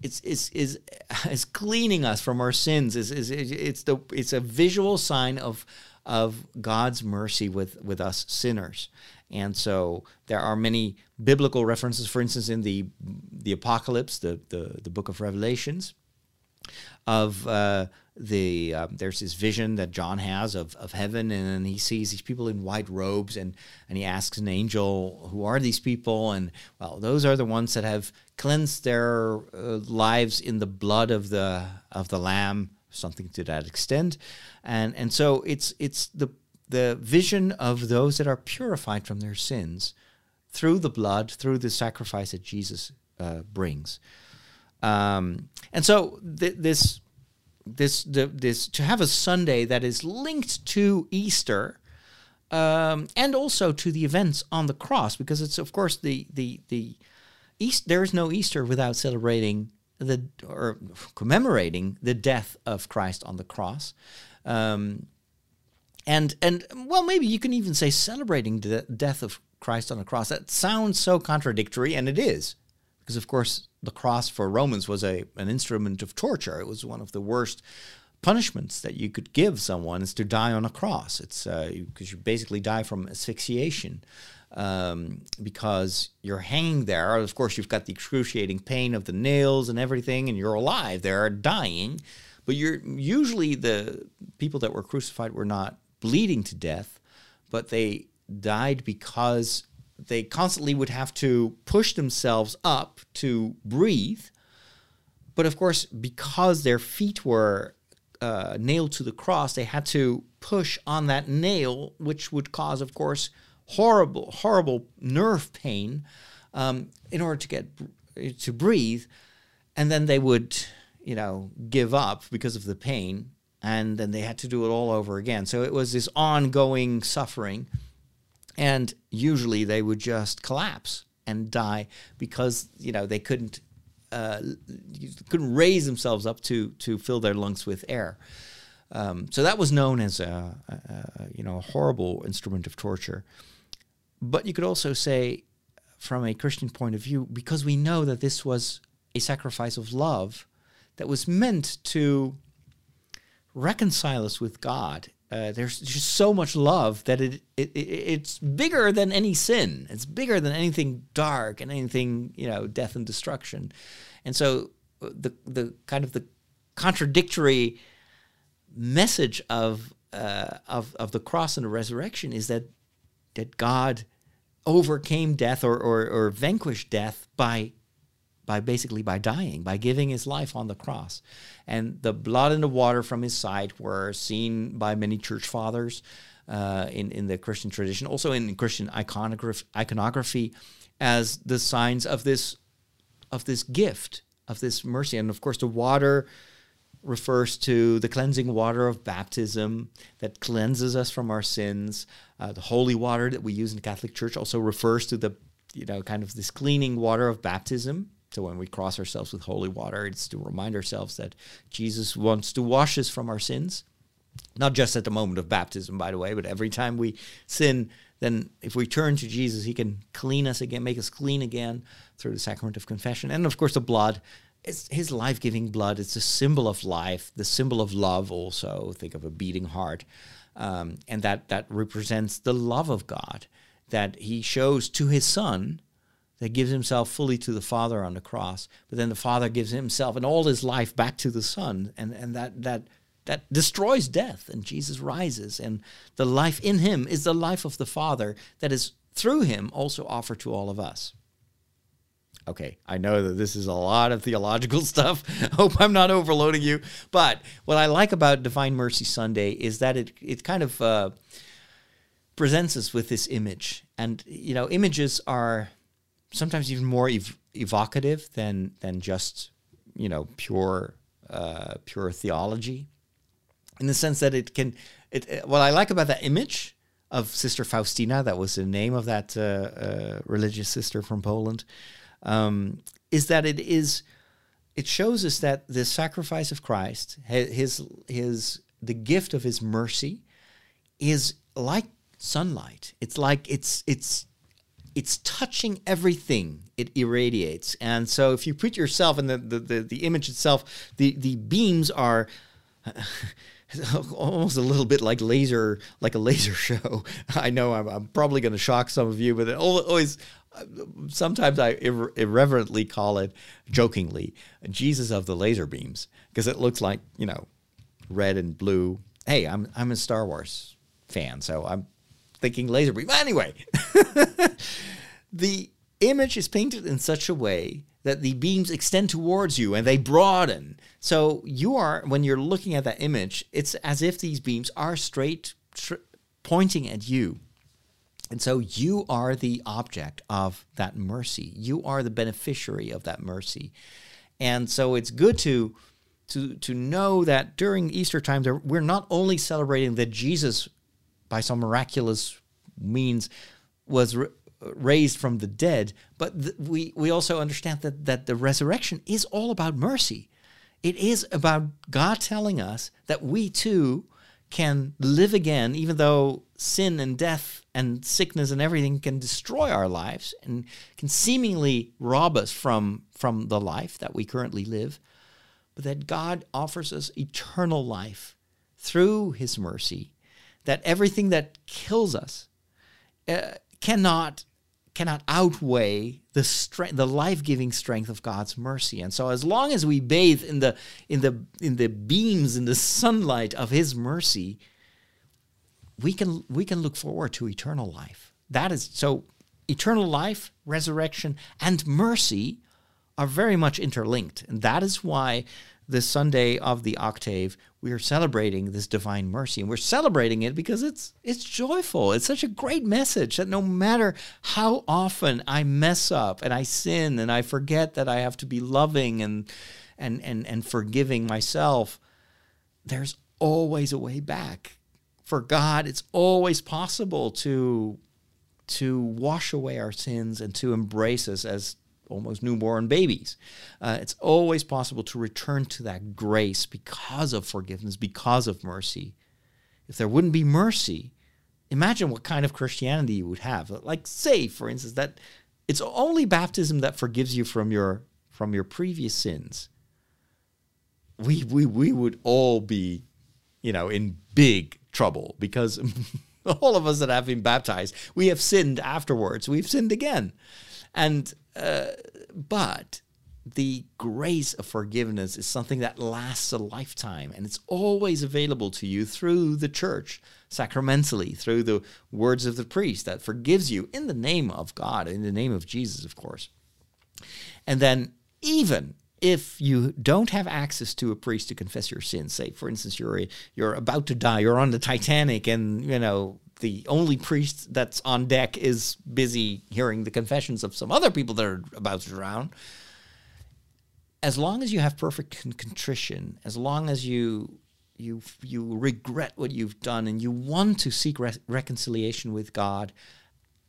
It's is is is cleaning us from our sins. Is is it's the it's a visual sign of of God's mercy with, with us sinners. And so there are many biblical references, for instance, in the, the Apocalypse, the, the, the book of Revelations, of uh, the uh, there's this vision that John has of, of heaven, and he sees these people in white robes, and and he asks an angel, "Who are these people?" And well, those are the ones that have cleansed their uh, lives in the blood of the of the Lamb something to that extent, and and so it's it's the the vision of those that are purified from their sins through the blood, through the sacrifice that Jesus uh, brings, um, and so th- this this this to have a Sunday that is linked to Easter. Um, and also to the events on the cross, because it's of course the the the East. There is no Easter without celebrating the or commemorating the death of Christ on the cross. Um, and and well, maybe you can even say celebrating the death of Christ on the cross. That sounds so contradictory, and it is, because of course the cross for Romans was a an instrument of torture. It was one of the worst punishments that you could give someone is to die on a cross. It's because uh, you basically die from asphyxiation um, because you're hanging there. Of course, you've got the excruciating pain of the nails and everything, and you're alive there, dying. But you're usually the people that were crucified were not bleeding to death, but they died because they constantly would have to push themselves up to breathe. But of course, because their feet were uh, nailed to the cross, they had to push on that nail, which would cause, of course, horrible, horrible nerve pain um, in order to get to breathe, and then they would, you know, give up because of the pain, and then they had to do it all over again. So it was this ongoing suffering, and usually they would just collapse and die because you know they couldn't uh, couldn't raise themselves up to to fill their lungs with air. Um, so that was known as a, a, a, you know a horrible instrument of torture. But you could also say, from a Christian point of view, because we know that this was a sacrifice of love that was meant to reconcile us with God. Uh, there's just so much love that it, it, it, it's bigger than any sin. It's bigger than anything dark and anything you know death and destruction. And so uh, the the kind of the contradictory message of uh, of of the cross and the resurrection is that that God overcame death or, or, or vanquished death by by basically by dying, by giving his life on the cross. And the blood and the water from his side were seen by many church fathers uh, in, in the Christian tradition, also in Christian iconography, iconography as the signs of this of this gift, of this mercy. And of course the water refers to the cleansing water of baptism that cleanses us from our sins. Uh, the holy water that we use in the Catholic Church also refers to the, you know, kind of this cleaning water of baptism. So when we cross ourselves with holy water, it's to remind ourselves that Jesus wants to wash us from our sins. Not just at the moment of baptism, by the way, but every time we sin, then if we turn to Jesus, he can clean us again, make us clean again through the sacrament of confession. And of course, the blood it's his life giving blood. It's a symbol of life, the symbol of love, also. Think of a beating heart. Um, and that, that represents the love of God that he shows to his son that gives himself fully to the Father on the cross. But then the Father gives himself and all his life back to the Son. And, and that, that, that destroys death. And Jesus rises. And the life in him is the life of the Father that is through him also offered to all of us. Okay, I know that this is a lot of theological stuff. Hope I'm not overloading you. But what I like about Divine Mercy Sunday is that it it kind of uh, presents us with this image, and you know, images are sometimes even more ev- evocative than than just you know pure uh, pure theology, in the sense that it can. It, what I like about that image of Sister Faustina, that was the name of that uh, uh, religious sister from Poland, um, is that it is. It shows us that the sacrifice of Christ, his his the gift of his mercy, is like sunlight. It's like it's it's it's touching everything it irradiates. And so if you put yourself in the the, the, the image itself the the beams are almost a little bit like laser like a laser show. I know i'm, I'm probably going to shock some of you but it always sometimes i irre- irreverently call it jokingly jesus of the laser beams because it looks like you know red and blue. Hey i'm i'm a star wars fan so i'm thinking laser beam anyway the image is painted in such a way that the beams extend towards you and they broaden. So you are, when you're looking at that image, it's as if these beams are straight tr- pointing at you. And so you are the object of that mercy. You are the beneficiary of that mercy. And so it's good to to to know that during Easter times we're not only celebrating that Jesus by some miraculous means was raised from the dead, but th- we, we also understand that, that the resurrection is all about mercy. It is about God telling us that we too can live again, even though sin and death and sickness and everything can destroy our lives and can seemingly rob us from, from the life that we currently live, but that God offers us eternal life through his mercy, that everything that kills us uh, cannot cannot outweigh the strength, the life-giving strength of God's mercy. And so, as long as we bathe in the in the in the beams in the sunlight of His mercy, we can we can look forward to eternal life. That is so. Eternal life, resurrection, and mercy are very much interlinked, and that is why the Sunday of the octave, we are celebrating this divine mercy. And we're celebrating it because it's it's joyful. It's such a great message that no matter how often I mess up and I sin and I forget that I have to be loving and and and, and forgiving myself, there's always a way back. For God, it's always possible to to wash away our sins and to embrace us as almost newborn babies. Uh, it's always possible to return to that grace because of forgiveness, because of mercy. If there wouldn't be mercy, imagine what kind of Christianity you would have. Like, say, for instance, that it's only baptism that forgives you from your from your previous sins. We we we would all be, you know, in big trouble because all of us that have been baptized, we have sinned afterwards. We've sinned again. And but the grace of forgiveness is something that lasts a lifetime and it's always available to you through the church sacramentally through the words of the priest that forgives you in the name of God in the name of Jesus of course. And then even if you don't have access to a priest to confess your sins say for instance you're you're about to die you're on the Titanic and you know the only priest that's on deck is busy hearing the confessions of some other people that are about to drown. As long as you have perfect contrition, as long as you you you regret what you've done and you want to seek re- reconciliation with God,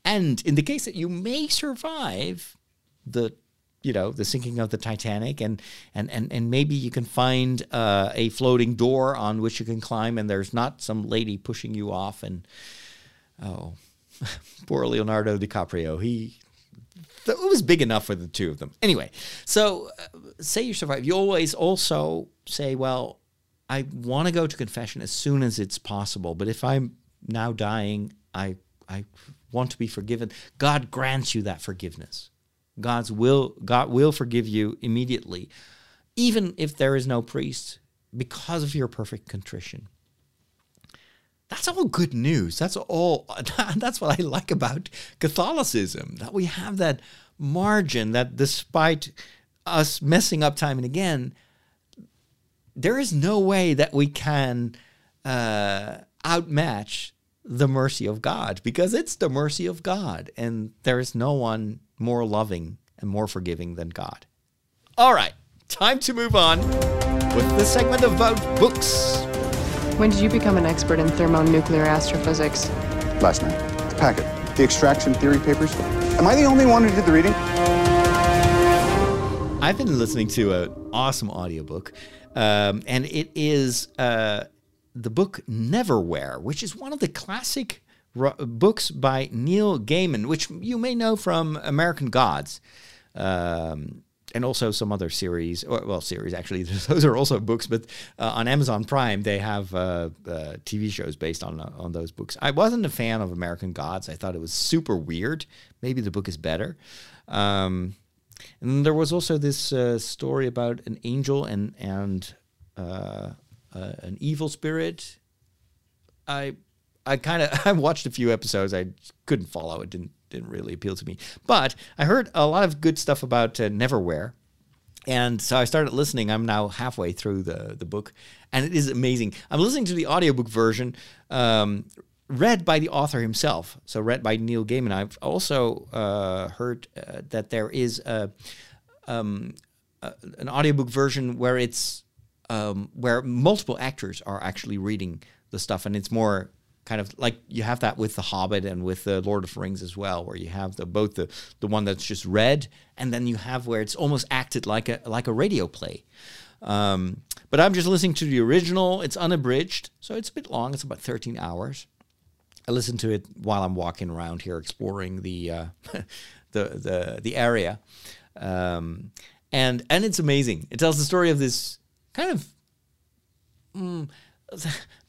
and in the case that you may survive the you know the sinking of the Titanic, and and and and maybe you can find uh, a floating door on which you can climb, and there's not some lady pushing you off, and oh, poor Leonardo DiCaprio, he it was big enough for the two of them. Anyway, so uh, say you survive, you always also say, well, I want to go to confession as soon as it's possible, but if I'm now dying, I I want to be forgiven. God grants you that forgiveness. God's will God will forgive you immediately, even if there is no priest, because of your perfect contrition. that's all good news. That's all. That's what I like about Catholicism. That we have that margin that, despite us messing up time and again, there is no way that we can uh, outmatch the mercy of God because it's the mercy of God, and there is no one more loving and more forgiving than God. All right, time to move on with the segment about books. When did you become an expert in thermonuclear astrophysics? Last night. The packet. The extraction theory papers. Am I the only one who did the reading? I've been listening to an awesome audiobook, um, and it is uh, the book Neverwhere, which is one of the classic ro- books by Neil Gaiman, which you may know from American Gods. Um, and also some other series, or, well, series actually. Those are also books, but uh, on Amazon Prime they have uh, uh, TV shows based on uh, on those books. I wasn't a fan of American Gods. I thought it was super weird. Maybe the book is better. Um, and there was also this uh, story about an angel and and uh, an evil spirit. I I kind of I watched a few episodes. I couldn't follow it. Didn't didn't really appeal to me. But I heard a lot of good stuff about uh, Neverwhere. And so I started listening. I'm now halfway through the, the book, and it is amazing. I'm listening to the audiobook version, um, read by the author himself. So, read by Neil Gaiman. I've also uh, heard uh, that there is a, um, a, an audiobook version where it's um, where multiple actors are actually reading the stuff, and it's more kind of like you have that with the Hobbit and with the Lord of the Rings as well, where you have the both the the one that's just read, and then you have where it's almost acted like a like a radio play. Um, but I'm just listening to the original. It's unabridged, so it's a bit long. It's about 13 hours. I listen to it while I'm walking around here exploring the uh, the the the area, um, and and it's amazing. It tells the story of this kind of. Mm,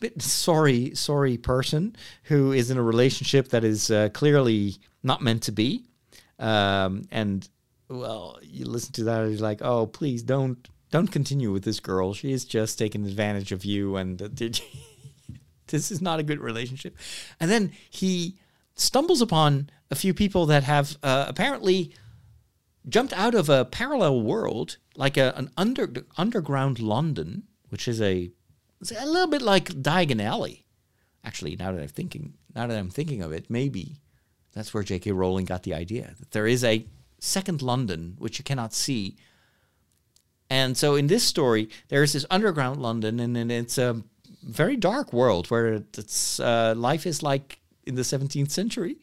bit sorry, sorry person who is in a relationship that is uh, clearly not meant to be. Um, and well, you listen to that and you're like, oh, please don't don't continue with this girl. She is just taking advantage of you, and uh, this is not a good relationship. And then he stumbles upon a few people that have uh, apparently jumped out of a parallel world, like a, an under underground London, which is a it's a little bit like Diagon Alley. Actually, now that I'm thinking, now that I'm thinking of it, maybe that's where J.K. Rowling got the idea that there is a second London which you cannot see. And so in this story, there is this underground London, and, and it's a very dark world where it's uh, life is like in the 17th century.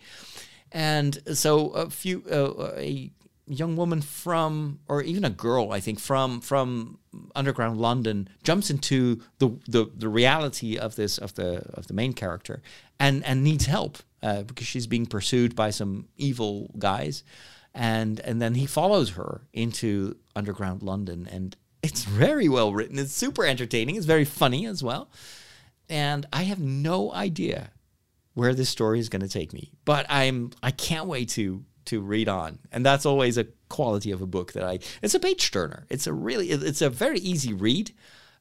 And so a few uh, a young woman from, or even a girl, I think, from from underground London jumps into the, the, the reality of this of the of the main character and and needs help uh, because she's being pursued by some evil guys, and and then he follows her into underground London, and it's very well written. It's super entertaining. It's very funny as well, and I have no idea where this story is going to take me, but I'm I can't wait to to read on. And that's always a quality of a book that I. It's a page turner. It's a really. It's a very easy read,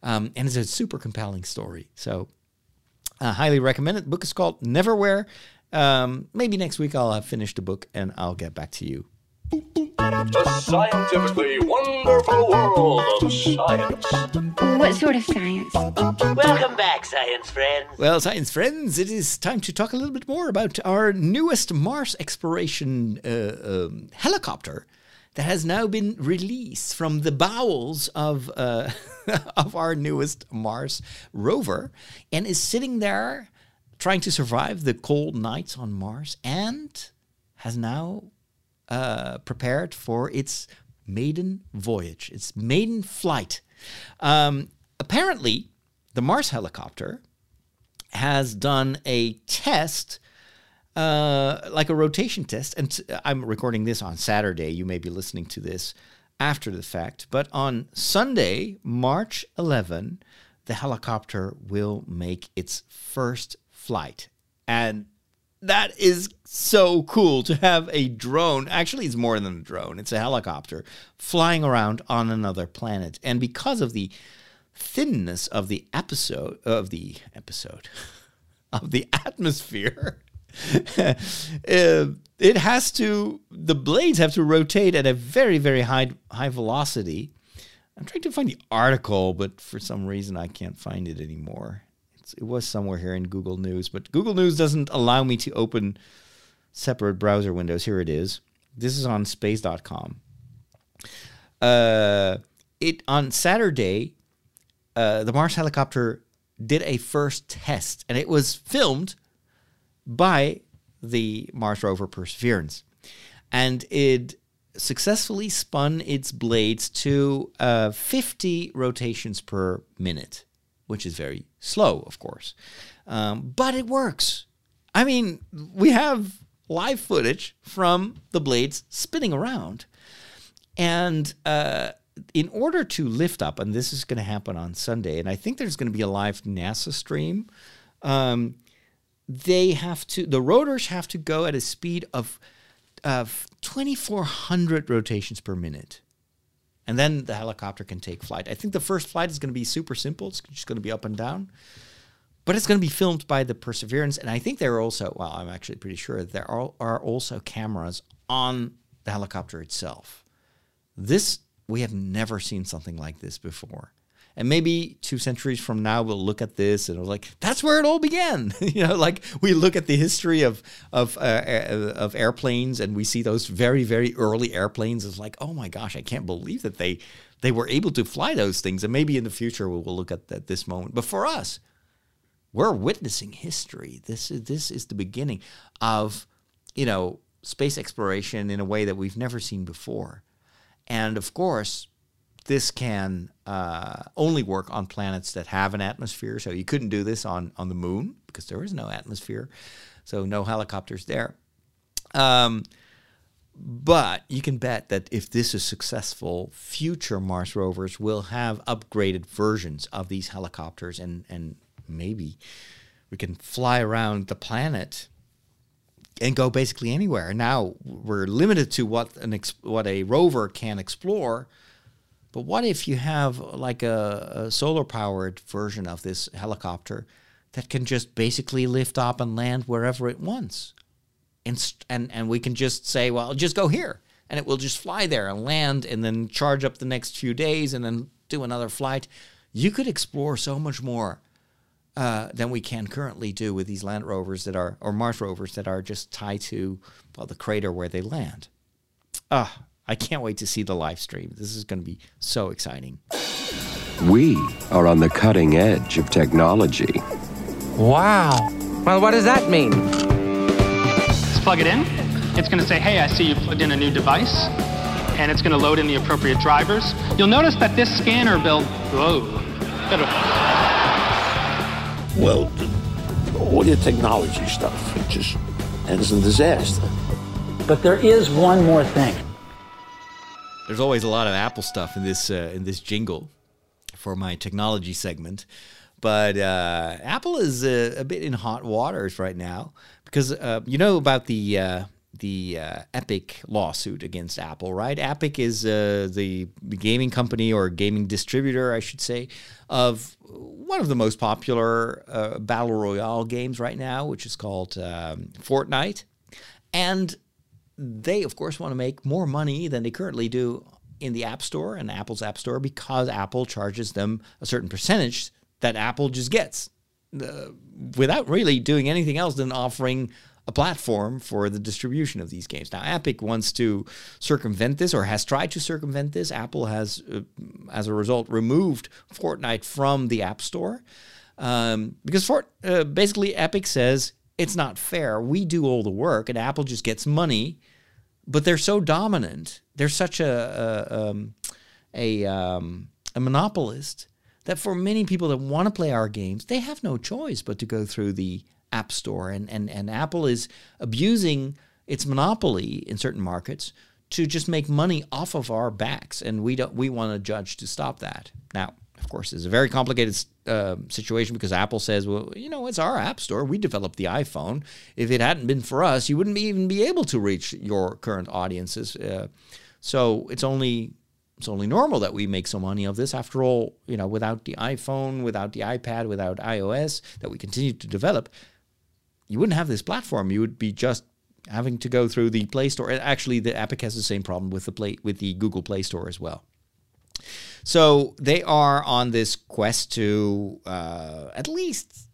um, and it's a super compelling story. So, I highly recommend it. The book is called Neverwhere. Um, maybe next week I'll have finished the book and I'll get back to you. The scientifically wonderful world of science. What sort of science? Welcome back, science friends. Well, science friends, it is time to talk a little bit more about our newest Mars exploration uh, um, helicopter that has now been released from the bowels of uh, of our newest Mars rover and is sitting there trying to survive the cold nights on Mars and has now uh, prepared for its maiden voyage, its maiden flight. Um, apparently, the Mars helicopter has done a test, uh, like a rotation test. And t- I'm recording this on Saturday. You may be listening to this after the fact. But on Sunday, March 11, the helicopter will make its first flight. And that is so cool to have a drone. Actually, it's more than a drone, it's a helicopter flying around on another planet. And because of the thinness of the episode, of the episode, of the atmosphere. uh, it has to the blades have to rotate at a very very high high velocity. I'm trying to find the article, but for some reason I can't find it anymore. It was somewhere here in Google News, but Google News doesn't allow me to open separate browser windows. Here it is. This is on space.com. Uh, it on Saturday, uh, the Mars helicopter did a first test, and it was filmed by the Mars rover Perseverance, and it successfully spun its blades to uh, 50 rotations per minute, which is very slow, of course, um, but it works. I mean, we have live footage from the blades spinning around. And uh, in order to lift up, and this is going to happen on Sunday, and I think there's going to be a live NASA stream. Um, they have to, the rotors have to go at a speed of, of 2,400 rotations per minute. And then the helicopter can take flight. I think the first flight is going to be super simple. It's just going to be up and down but it's going to be filmed by the Perseverance. And I think there are also, well, I'm actually pretty sure there are, are also cameras on the helicopter itself. This, we have never seen something like this before. And maybe two centuries from now, we'll look at this and we're like, that's where it all began. you know, like we look at the history of of uh, of airplanes and we see those very very early airplanes. It's like, oh my gosh, I can't believe that they they were able to fly those things. And maybe in the future we'll, we'll look at that, this moment. But for us, we're witnessing history. This is this is the beginning of, you know, space exploration in a way that we've never seen before, and of course, this can uh, only work on planets that have an atmosphere. So you couldn't do this on on the moon because there is no atmosphere, so no helicopters there. Um, but you can bet that if this is successful, future Mars rovers will have upgraded versions of these helicopters and and maybe we can fly around the planet and go basically anywhere. Now we're limited to what an what a rover can explore. But what if you have like a, a solar powered version of this helicopter that can just basically lift up and land wherever it wants? And, and, and we can just say, well, just go here. And it will just fly there and land and then charge up the next few days and then do another flight. You could explore so much more uh, than we can currently do with these land rovers that are, or Mars rovers that are just tied to, well, the crater where they land. Ah, I can't wait to see the live stream. This is going to be so exciting. We are on the cutting edge of technology. Wow. Well, what does that mean? Let's plug it in. It's going to say, hey, I see you plugged in a new device. And it's going to load in the appropriate drivers. You'll notice that this scanner build, whoa. Well, all your technology stuff, it just ends in disaster. But there is one more thing. There's always a lot of Apple stuff in this uh, in this jingle for my technology segment, but uh, Apple is a, a, bit in hot waters right now because uh, you know about the uh, the uh, Epic lawsuit against Apple, right? Epic is uh, the gaming company or gaming distributor, I should say, of one of the most popular uh, battle royale games right now, which is called um, Fortnite. And they, of course, want to make more money than they currently do in the App Store and Apple's App Store because Apple charges them a certain percentage that Apple just gets. Uh, without really doing anything else than offering a platform for the distribution of these games. Now, Epic wants to circumvent this or has tried to circumvent this. Apple has, uh, as a result, removed Fortnite from the App Store um, because Fort, uh, basically Epic says it's not fair. We do all the work and Apple just gets money, but they're so dominant. They're such a a, um, a, um, a monopolist that for many people that want to play our games, they have no choice but to go through the App Store. And, and, and Apple is abusing its monopoly in certain markets to just make money off of our backs. And we, don't, we want a judge to stop that. Now, of course, it's a very complicated uh, situation because Apple says, well, you know, it's our App Store. We developed the iPhone. If it hadn't been for us, you wouldn't even be able to reach your current audiences. Uh, so it's only it's only normal that we make some money of this. After all, you know, without the iPhone, without the iPad, without iOS that we continue to develop, you wouldn't have this platform. You would be just having to go through the Play Store. Actually, the Epic has the same problem with the play with the Google Play Store as well. So they are on this quest to uh, at least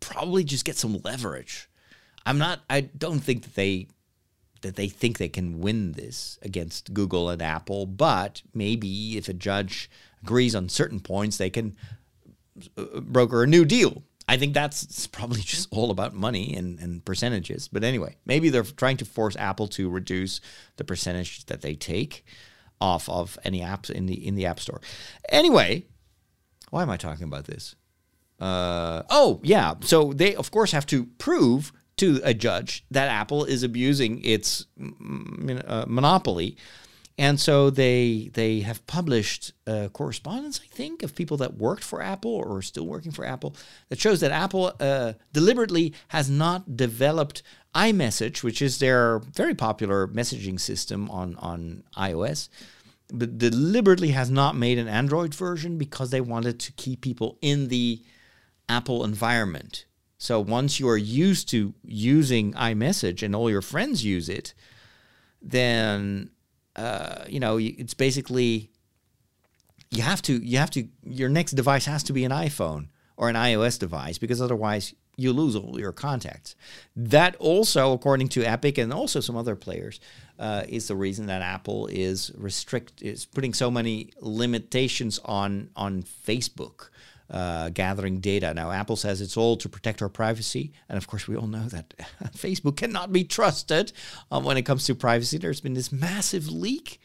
probably just get some leverage. I'm not. I don't think that they that they think they can win this against Google and Apple, but maybe if a judge agrees on certain points, they can uh, broker a new deal. I think that's probably just all about money and, and percentages. But anyway, maybe they're trying to force Apple to reduce the percentage that they take off of any apps in the in the App Store. Anyway, why am I talking about this? Uh, oh yeah, so they of course have to prove to a judge that Apple is abusing its uh, monopoly. And so they they have published uh, correspondence, I think, of people that worked for Apple or are still working for Apple that shows that Apple uh, deliberately has not developed iMessage, which is their very popular messaging system on on iOS, but deliberately has not made an Android version because they wanted to keep people in the Apple environment. So once you are used to using iMessage and all your friends use it, then uh, you know it's basically you have to you have to your next device has to be an iPhone or an iOS device because otherwise you lose all your contacts. That also, according to Epic and also some other players, uh, is the reason that Apple is restrict is putting so many limitations on on Facebook uh, gathering data. Now, Apple says it's all to protect our privacy. And of course, we all know that Facebook cannot be trusted um, when it comes to privacy. There's been this massive leak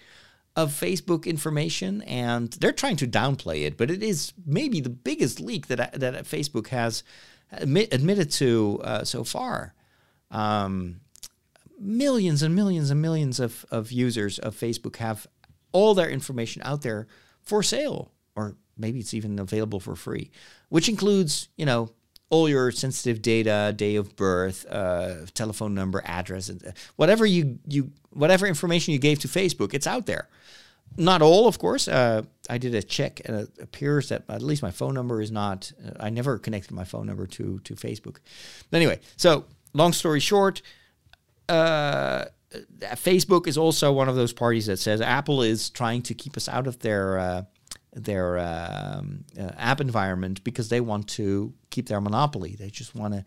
of Facebook information, and they're trying to downplay it, but it is maybe the biggest leak that, that Facebook has admit, admitted to uh, so far. Um, millions and millions and millions of, of users of Facebook have all their information out there for sale or maybe it's even available for free, which includes, you know, all your sensitive data, day of birth, uh, telephone number, address, uh, whatever you you whatever information you gave to Facebook, it's out there. Not all, of course. Uh, I did a check, and it appears that at least my phone number is not. Uh, I never connected my phone number to to Facebook. But anyway, so long story short, uh, Facebook is also one of those parties that says Apple is trying to keep us out of their uh, their um, uh, app environment because they want to keep their monopoly. They just want to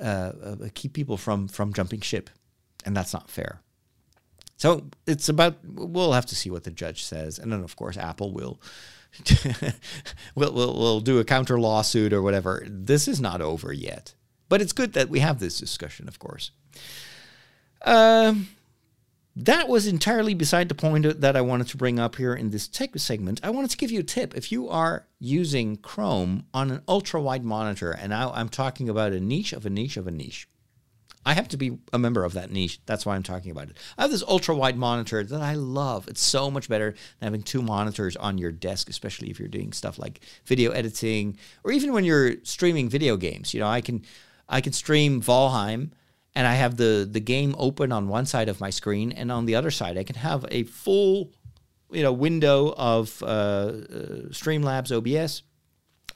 uh, uh, keep people from from jumping ship, and that's not fair. So it's about we'll have to see what the judge says, and then of course Apple will. will will will do a counter lawsuit or whatever. This is not over yet, but it's good that we have this discussion, of course. Um, that was entirely beside the point that I wanted to bring up here in this tech segment. I wanted to give you a tip. If you are using Chrome on an ultra wide monitor, and now I'm talking about a niche of a niche of a niche, I have to be a member of that niche. That's why I'm talking about it. I have this ultra wide monitor that I love. It's so much better than having two monitors on your desk, especially if you're doing stuff like video editing or even when you're streaming video games. You know, I can I can stream Valheim and I have the the game open on one side of my screen, and on the other side, I can have a full, you know, window of uh, uh, Streamlabs OBS.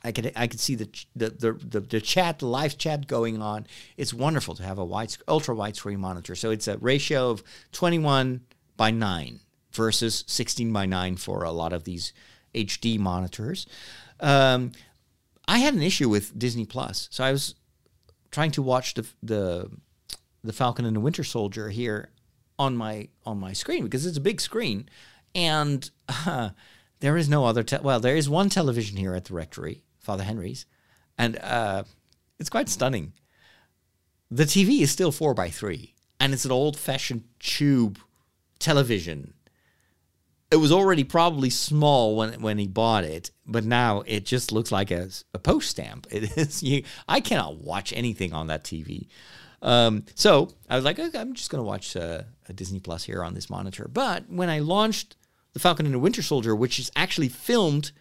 I could I could see the, the the, the chat, the live chat going on. It's wonderful to have a wide ultra wide screen monitor. So it's a ratio of 21 by 9 versus 16 by 9 for a lot of these HD monitors. Um, I had an issue with Disney Plus, so I was trying to watch the the the Falcon and the Winter Soldier here on my on my screen because it's a big screen, and uh, there is no other. Te- well, there is one television here at the rectory, Father Henry's, and uh, it's quite stunning. The TV is still four by three, and it's an old-fashioned tube television. It was already probably small when when he bought it, but now it just looks like a, a post stamp. It is you. I cannot watch anything on that TV. Um, so I was like, okay, I'm just going to watch uh, a Disney Plus here on this monitor. But when I launched The Falcon and the Winter Soldier, which is actually filmed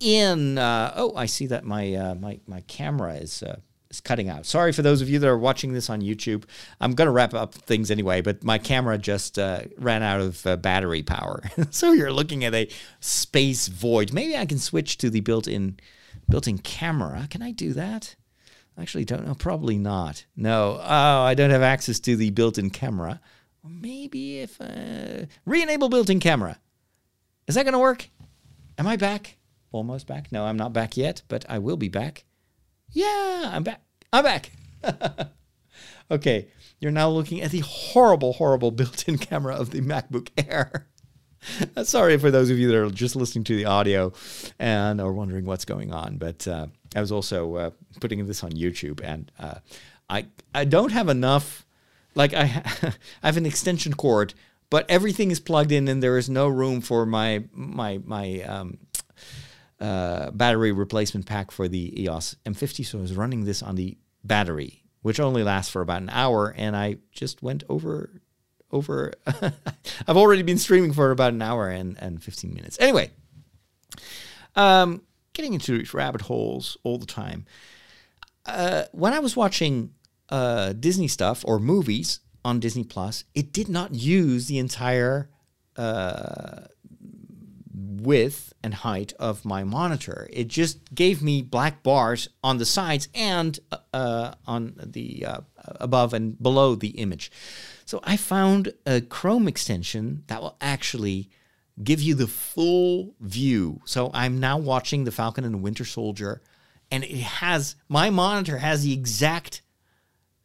in, uh, oh, I see that my uh, my my camera is. Uh, is cutting out. Sorry for those of you that are watching this on YouTube. I'm going to wrap up things anyway, but my camera just uh, ran out of uh, battery power. so you're looking at a space void. Maybe I can switch to the built-in built-in camera. Can I do that? Actually, don't know. Probably not. No. Oh, I don't have access to the built-in camera. Maybe if uh, re-enable built-in camera. Is that going to work? Am I back? Almost back. No, I'm not back yet, but I will be back. Yeah, I'm back. I'm back. okay, you're now looking at the horrible, horrible built-in camera of the MacBook Air. Sorry for those of you that are just listening to the audio and are wondering what's going on, but uh, I was also uh, putting this on YouTube, and uh, I I don't have enough. Like I, I have an extension cord, but everything is plugged in, and there is no room for my my my um, uh, battery replacement pack for the EOS M50. So I was running this on the battery, which only lasts for about an hour, and I just went over over. I've already been streaming for about an hour and, and 15 minutes. Anyway, um, getting into rabbit holes all the time. Uh, when I was watching uh, Disney stuff or movies on Disney Plus, it did not use the entire uh, width and height of my monitor. It just gave me black bars on the sides and uh, on the uh, above and below the image. So I found a Chrome extension that will actually give you the full view. So I'm now watching The Falcon and the Winter Soldier, and it has my monitor has the exact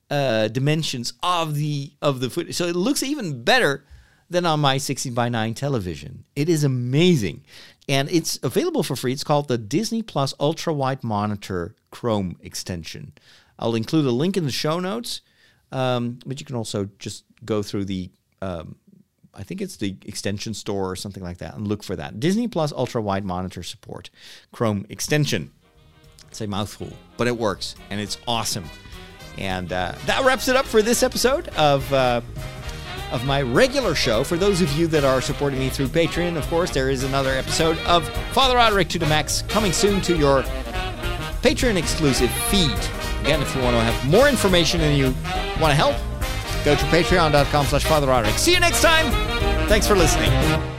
uh, dimensions of the of the footage. So it looks even better than on my 16 by 9 television. It is amazing. And it's available for free. It's called the Disney Plus Ultra Wide Monitor Chrome extension. I'll include a link in the show notes, um, but you can also just go through the, um, I think it's the extension store or something like that, and look for that. Disney Plus Ultra Wide Monitor Support Chrome extension. It's a mouthful, but it works, and it's awesome. And uh, that wraps it up for this episode of. Uh, of my regular show. For those of you that are supporting me through Patreon, of course, there is another episode of Father Roderick to the Max coming soon to your Patreon exclusive feed. Again, if you want to have more information and you want to help, go to patreon.com slash Father Roderick. See you next time. Thanks for listening.